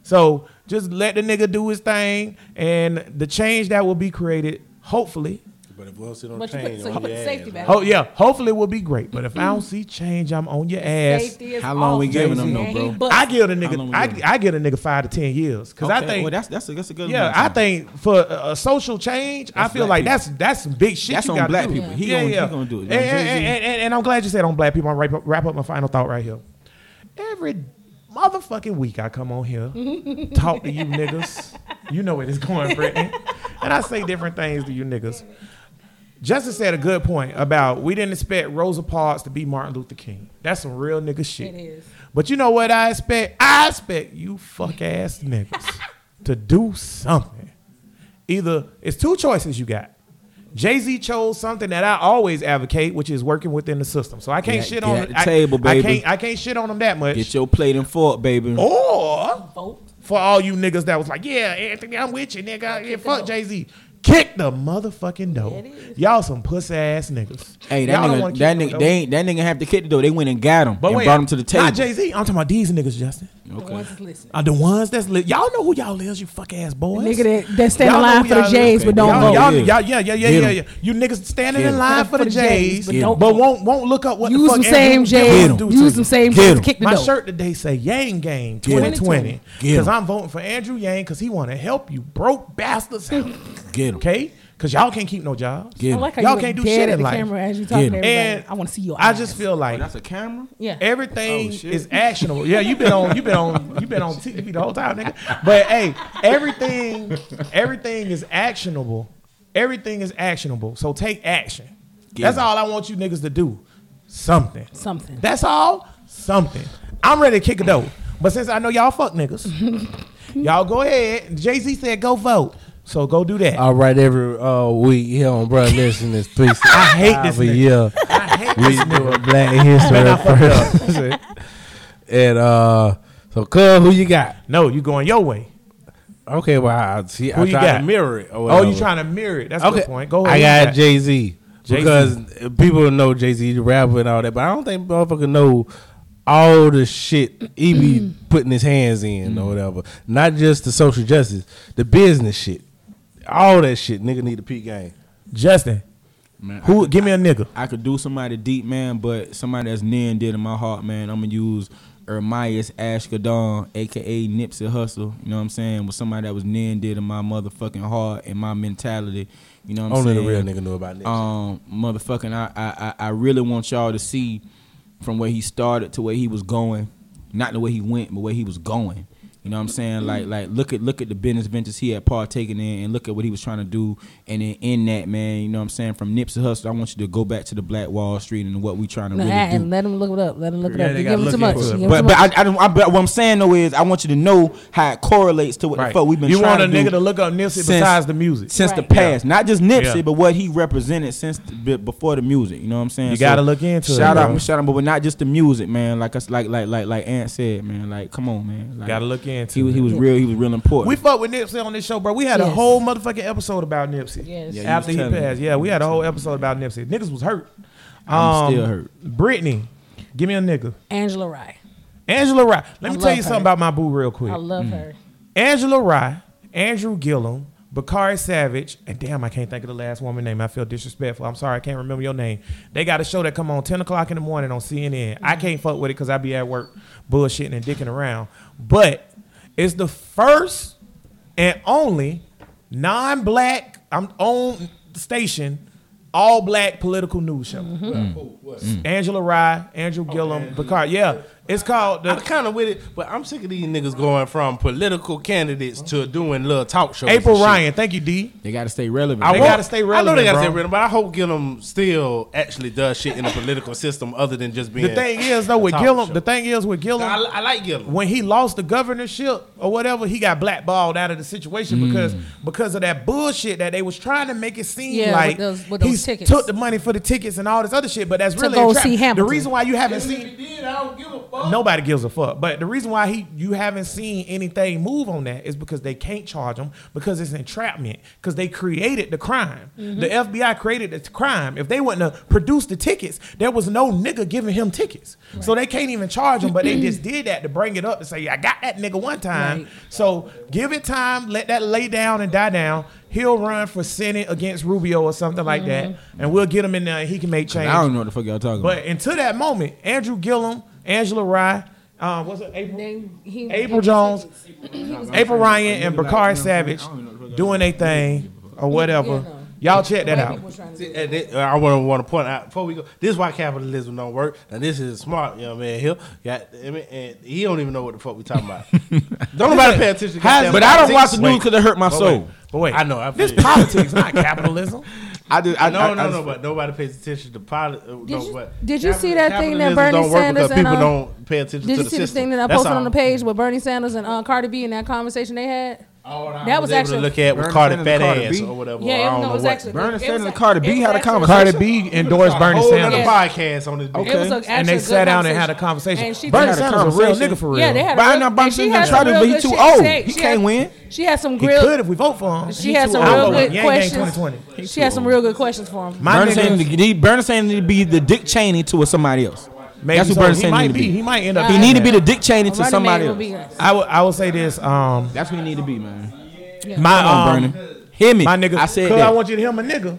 So just let the nigga do his thing, and the change that will be created, hopefully, But if we don't sit on But you change put, so you on put your the ass, safety man. back. oh yeah, hopefully it will be great. But if I don't see change, I'm on your ass. Safety is How long off, we giving them Jay-Z, though, and he bro? bust- I give a How long nigga, we I, giving? I get a nigga five to ten years because I Okay, think well, that's that's a, that's a good. Yeah, amount I time. think for a, a social change, I That's feel black like people. that's that's some big shit. That's you on gotta black do. people. He gonna- he gonna do it. And, Like and, Jay-Z. and, and- and I'm glad you said on black people. I'm wrap up, wrap up my final thought right here. Every motherfucking week I come on here, talk to you niggas. You know where it's going, Brittany. and I say different things to you niggas. Justin said a good point about we didn't expect Rosa Parks to be Martin Luther King. That's some real nigga shit. It is. But you know what I expect? I expect you fuck ass niggas to do something. Either it's two choices you got. Jay Z chose something that I always advocate, which is working within the system. So I can't Get- shit get on at the I- table, I can't I can't shit on them that much. Get your plate and fork, baby. or Vote. for all you niggas that was like, yeah, Anthony, I'm with you, nigga. Yeah, fuck Jay Z. Kick the motherfucking door. There it is. Y'all some pussy ass niggas. Hey, that Y'all nigga, that nigga, they ain't, that nigga have to kick the door. They went and got him But and wait, brought him to the table. Not Jay Z. I'm talking about these niggas, Justin. The ones that's listening. Are the ones that's li- y'all know who y'all is, you fuck ass boys. Nigga that, that stand in Y'all know line for the y'all J's but don't y'all, vote. Y'all, Yeah. y'all, yeah, yeah, yeah, Get yeah, 'em. yeah. You niggas standing in line For for the the J's, J's, but but, don't vote. won't won't look up what the Use fuck them same Andrew J's. Gillum do to Use you. them same Get J's 'em. to kick the My door. shirt today say Yang Gang 2020. 2020 Get 'em. because I'm voting for Andrew Yang because he want to help you broke bastards out. Get him. Okay, because y'all can't keep no jobs. Get I him. like how Y'all you can't do shit at in the life. camera as you talking Get to 'em. everybody. And I want to see your I eyes. just feel like oh, That's a camera. Yeah. Everything Oh, shit. is actionable. Yeah, you've been on, you've been on, you've been on TV the whole time, nigga. But hey, everything, everything is actionable. Everything is actionable. So take action. That's it. all I want you niggas to do. Something. Something. That's all. Something. I'm ready to kick a door. But since I know y'all fuck niggas, y'all go ahead. Jay Z said go vote. So go do that. All right, every uh, week here on Brother Listen is three. I hate this a nigga. year. I hate We this do nigga. a Black History Man, I fucked person. and uh, so, cuz, who you got? No, you going your way. Okay, well, I see. Who I you try got? to mirror it. Or Oh, you trying to mirror it. That's a Okay, good point. Go ahead. I got Jay Z because people know Jay Z, the rapper and all that, but I don't think motherfucker know all the shit he be putting his hands in Mm. or whatever. Not just the social justice, the business shit, all that shit. Nigga need a peak game. Justin. Man, Who? Give me a nigga. I could do somebody deep, man, but somebody that's near and dear to my heart, man. I'm gonna use Ermias Asghedom, aka Nipsey Hussle. You know what I'm saying? With somebody that was near and dear to my motherfucking heart and my mentality. You know what I'm Only saying? Only the real nigga know about Nipsey. Um, motherfucking, I, I, I I really want y'all to see from where he started to where he was going, not the way he went, but where he was going. You You know what I'm saying? Like like look at look at the business ventures he had partaken in and look at what he was trying to do and then in that man, you know what I'm saying? From Nipsey Hussle, I want you to go back to the Black Wall Street and what we trying to No, really and do. let him look it up. Let him look it Yeah, up. You give him look too much. into it. You give him But too but much. I, I don't. I, but what I'm saying though is I want you to know how it correlates to what Right. the fuck we've been you trying want a to nigga to look up Nipsey since- besides the music. since the Right. past, not just Nipsey, Yeah. but what he represented since the, before the music. You know what I'm saying? You gotta look into it, shout out, shout out, but not just the music, man. Like us, like like like like Ant said, man. Like come on, man. Like, Gotta look into He was he was real. He was real important. We fuck with Nipsey on this show, bro. We had a Yes. whole motherfucking episode about Nipsey. Yes. Yeah, you After was he telling me. passed. Yeah, we had a whole episode about Nipsey. Niggas was hurt. I'm still um, hurt. Brittany, give me a nigga. Angela Rye. Angela Rye. Let I me tell love you her. something about my boo real quick. I love mm. her. Angela Rye, Andrew Gillum, Bakari Savage, and damn, I can't think of the last woman name. I feel disrespectful. I'm sorry, I can't remember your name. They got a show that come on 10 o'clock in the morning on CNN. I mm. can't fuck with it because I be at work bullshitting and dicking around. But it's the first and only non-black I'm on station, all black political news show. Mm-hmm. Angela Rye, Andrew Gillum, Bakari. Yeah, it's called the I'm kind of with it, but I'm sick of these niggas going from political candidates to doing little talk shows. April and shit. Ryan. Thank you, D. they gotta stay relevant. I They got- gotta stay relevant. I know they gotta bro. stay relevant, but I hope Gillum still actually does shit in the political system other than just being. The thing is though with talk Gillum, show. the thing is with Gillum, I, I like Gillum. when he lost the governorship or whatever, he got blackballed out of the situation hmm. because because of that bullshit that they was trying to make it seem Yeah, like with those- with those he took the money for the tickets and all this other shit. But that's To really go a trap. see The reason why you haven't seen did, I don't give a fuck. Nobody gives a fuck. But the reason why he you haven't seen anything move on that is because they can't charge him because it's entrapment. Because they created the crime. Mm-hmm. The FBI created the crime. If they wouldn't have produced the tickets, there was no nigga giving him tickets. So they can't even charge him. But they just did that to bring it up to say, I got that nigga one time. Right. So give it time, let that lay down and die down. He'll run for Senate against Rubio or something like that. Mm-hmm. And we'll get him in there and he can make change. I don't know what the fuck y'all talking about. But until that moment, Andrew Gillum, Angela Rye, uh, what's it, April, They- he- April Jones, April Ryan, and Bakari Savage doing their thing or whatever. You know. Y'all check that out. people trying And thi- I want to want to point out before we go. This is why capitalism don't work. And this is smart young man here. Got I mean, and he don't even know what the fuck we talking about. don't nobody pay attention. to How's- goddamn But I don't watch politics. the news because it hurt my But soul. wait, but wait, I know, I this you. politics, not capitalism. I just, I, No, I, no, I, no, but nobody pays attention to politics. Did you- did you see that thing that Bernie don't work Sanders and, people uh, don't pay attention Did to you the see the thing that I posted on the page with Bernie Sanders and uh, Cardi B and that conversation they had? All I That was able actually- to look at was Bernie Cardi fat ass B? or whatever. Yeah, I it, don't no, know it was what. actually Bernie Sanders and Cardi B had a conversation. Cardi B oh, endorsed Bernie Whole other Sanders. Yeah. podcast on this. bitch. It was a, And they sat down and had a conversation. conversation. And she Bernie did- Sanders is a real conversation. nigga for real. Yeah, they had. But a I real, know Bernie and she Sanders had tried to, real but he good too shit old. to. Oh, he She can't win. She had some He real. could if we vote for him. She had some I real good Yang Gang questions. 2020. She had some real good questions for him. My Bernie nigga- Sanders, need- Bernie Sanders need to be the Dick Cheney to a somebody else. Maybe That's what so. Bernie he Sanders might need to be. be. He might end up. He being need to be the Dick Cheney to somebody else. will be us. I will. I will say this. Um, That's what he need to be, man. my Come on, um, Bernie. Hear me. my nigga. I said Cause I want you to hear my nigga.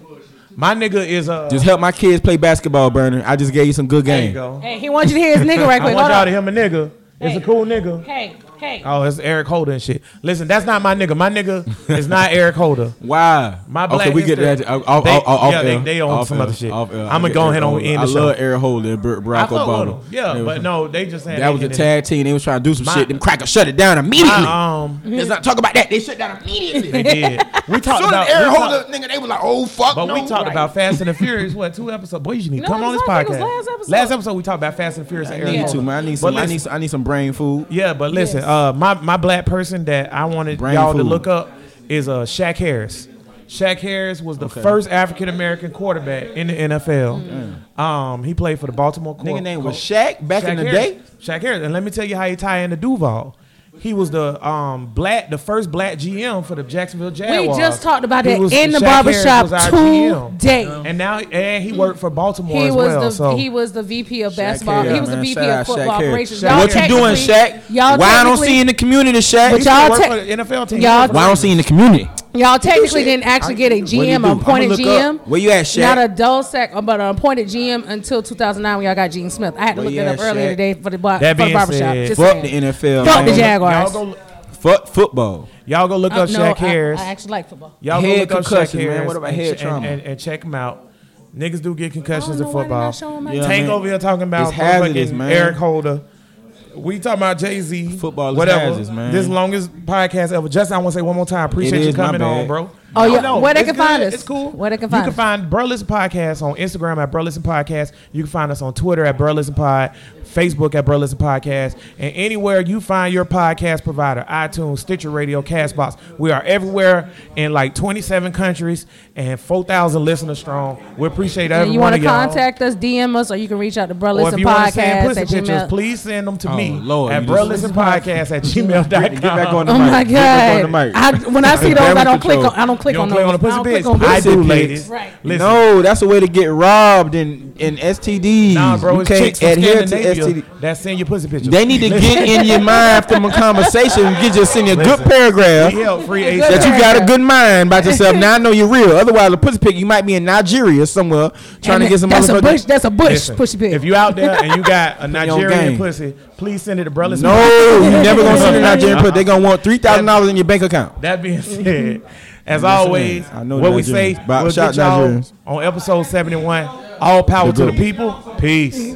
My nigga is uh. Just help my kids play basketball, Bernie. I just gave you some good there you game. go. Hey, he wants you to hear his nigga right I quick. want Hold y'all to hear my nigga. It's a cool nigga. Hey, hey. Oh, it's Eric Holder and shit. Listen, that's not my nigga. My nigga is not Eric Holder. Why? My black okay, we get that. Off, off, They- off, off yeah, they- they on Off some air. other shit. Off air. I'ma go ahead and end I love show. Eric Holder and Barack Obama. Yeah, but no, they just That was a tag team. They was trying to do some My- shit. Them crackers shut it down immediately. My, um, Let's not talk about that. They shut down immediately. they did. We talked Soon about. Eric Holder, nigga, they was like, oh fuck But we talked about Fast and the Furious. What two episodes? Boy, you need to come on this like- it was podcast. last episode. We talked about Fast and the Furious. I Eric need Holder. to, man. I need some. I need. Some, I need some brain food. Yeah, but listen. Uh, my my black person that I wanted Brain y'all to look up is uh Shack Harris. Shack Harris was the Okay. first African American quarterback in the NFL. Um, he played for the Baltimore. Nigga name was Shack back Shack in the Harris. day. Shack Harris, and let me tell you how he tie into Duval. He was the um black, the first black GM for the Jacksonville Jaguars. We Jaguars. just talked about He that was- in the Shack Harris barbershop was GM. today. and now and he worked for Baltimore He as was well. the so he was the VP of basketball. Harris, he was the. VP Shout of out Shack football Harris. operations. What you doing, technically- Shack? Y'all Why I don't technically- see in the community, Shack? But y'all worked te- for the NFL team. y'all- He worked for Why I don't see in the community? Y'all technically didn't actually get a What do you GM, an appointed GM. up. Where you at, Shack? Not a Dulsac, but an appointed GM until 2009 when y'all got Gene Smith. I had to Where look you that up at, earlier Shack? today for the, bar, That for the being barbershop. said, Just Fuck saying. the NFL. Fuck the man. Jaguars. Y'all go, Fuck football. y'all go look Uh, up no, Shack I, Harris. I actually like football. Y'all Head go look up Shack concussions, man. What about and head ch- trauma? And, and, and check him out. Niggas do get concussions I in don't know why they football. not showing my Yeah, Tank man. over here talking about It's hazardous, motherfucking man. Eric Holder. We talking about Jay Z, Football whatever. hazards, man. This longest podcast ever. Just I want to say one more time. Appreciate you coming on, bro. Oh, yeah. No, Where they it's can find us? It's cool. Where they can find You find can us? find Bro Listen Podcast on Instagram at Bro Listen Podcast. You can find us on Twitter at Bro Listen Pod, Facebook at Bro Listen Podcast, and anywhere you find your podcast provider, iTunes, Stitcher Radio, Castbox. We are everywhere in like 27 countries and 4,000 listeners strong. We appreciate every And you want to contact us, DM us, or you can reach out to Bro Or if Listen you want send Podcast pussy at pictures, Gmail. please send them to Oh, me Lord, at you Bro just- Listen Podcast at gmail.com. Get back on the Oh mic. my Get on god! the mic. I, when I see those, I don't click on. control. I don't click You on don't click those. on the pussy I don't click pics? on I pussy do, pics. ladies. Right. Listen. No, that's a way to get robbed and, and STDs. Nah, bro, you it's can't chicks from adhere to Scandinavia STD. that send you pussy pictures. They need to get in your mind from a conversation get you send you a good paragraph We help free Good ASAP. that you got a good mind about yourself. Now I know you're real. Otherwise, a pussy pick, you might be in Nigeria somewhere trying And to get some that's a bush. That's a bush Listen, pussy pic. If you out there and you got a Nigerian pussy, please send it to Bro Listen No, you never gonna send a Nigerian pussy. They gonna want three thousand dollars in your bank account. That being said, as always, saying, I know what we say, Nigerians, but we'll shout get y'all Nigerians. on episode 71. All power to the people. Peace.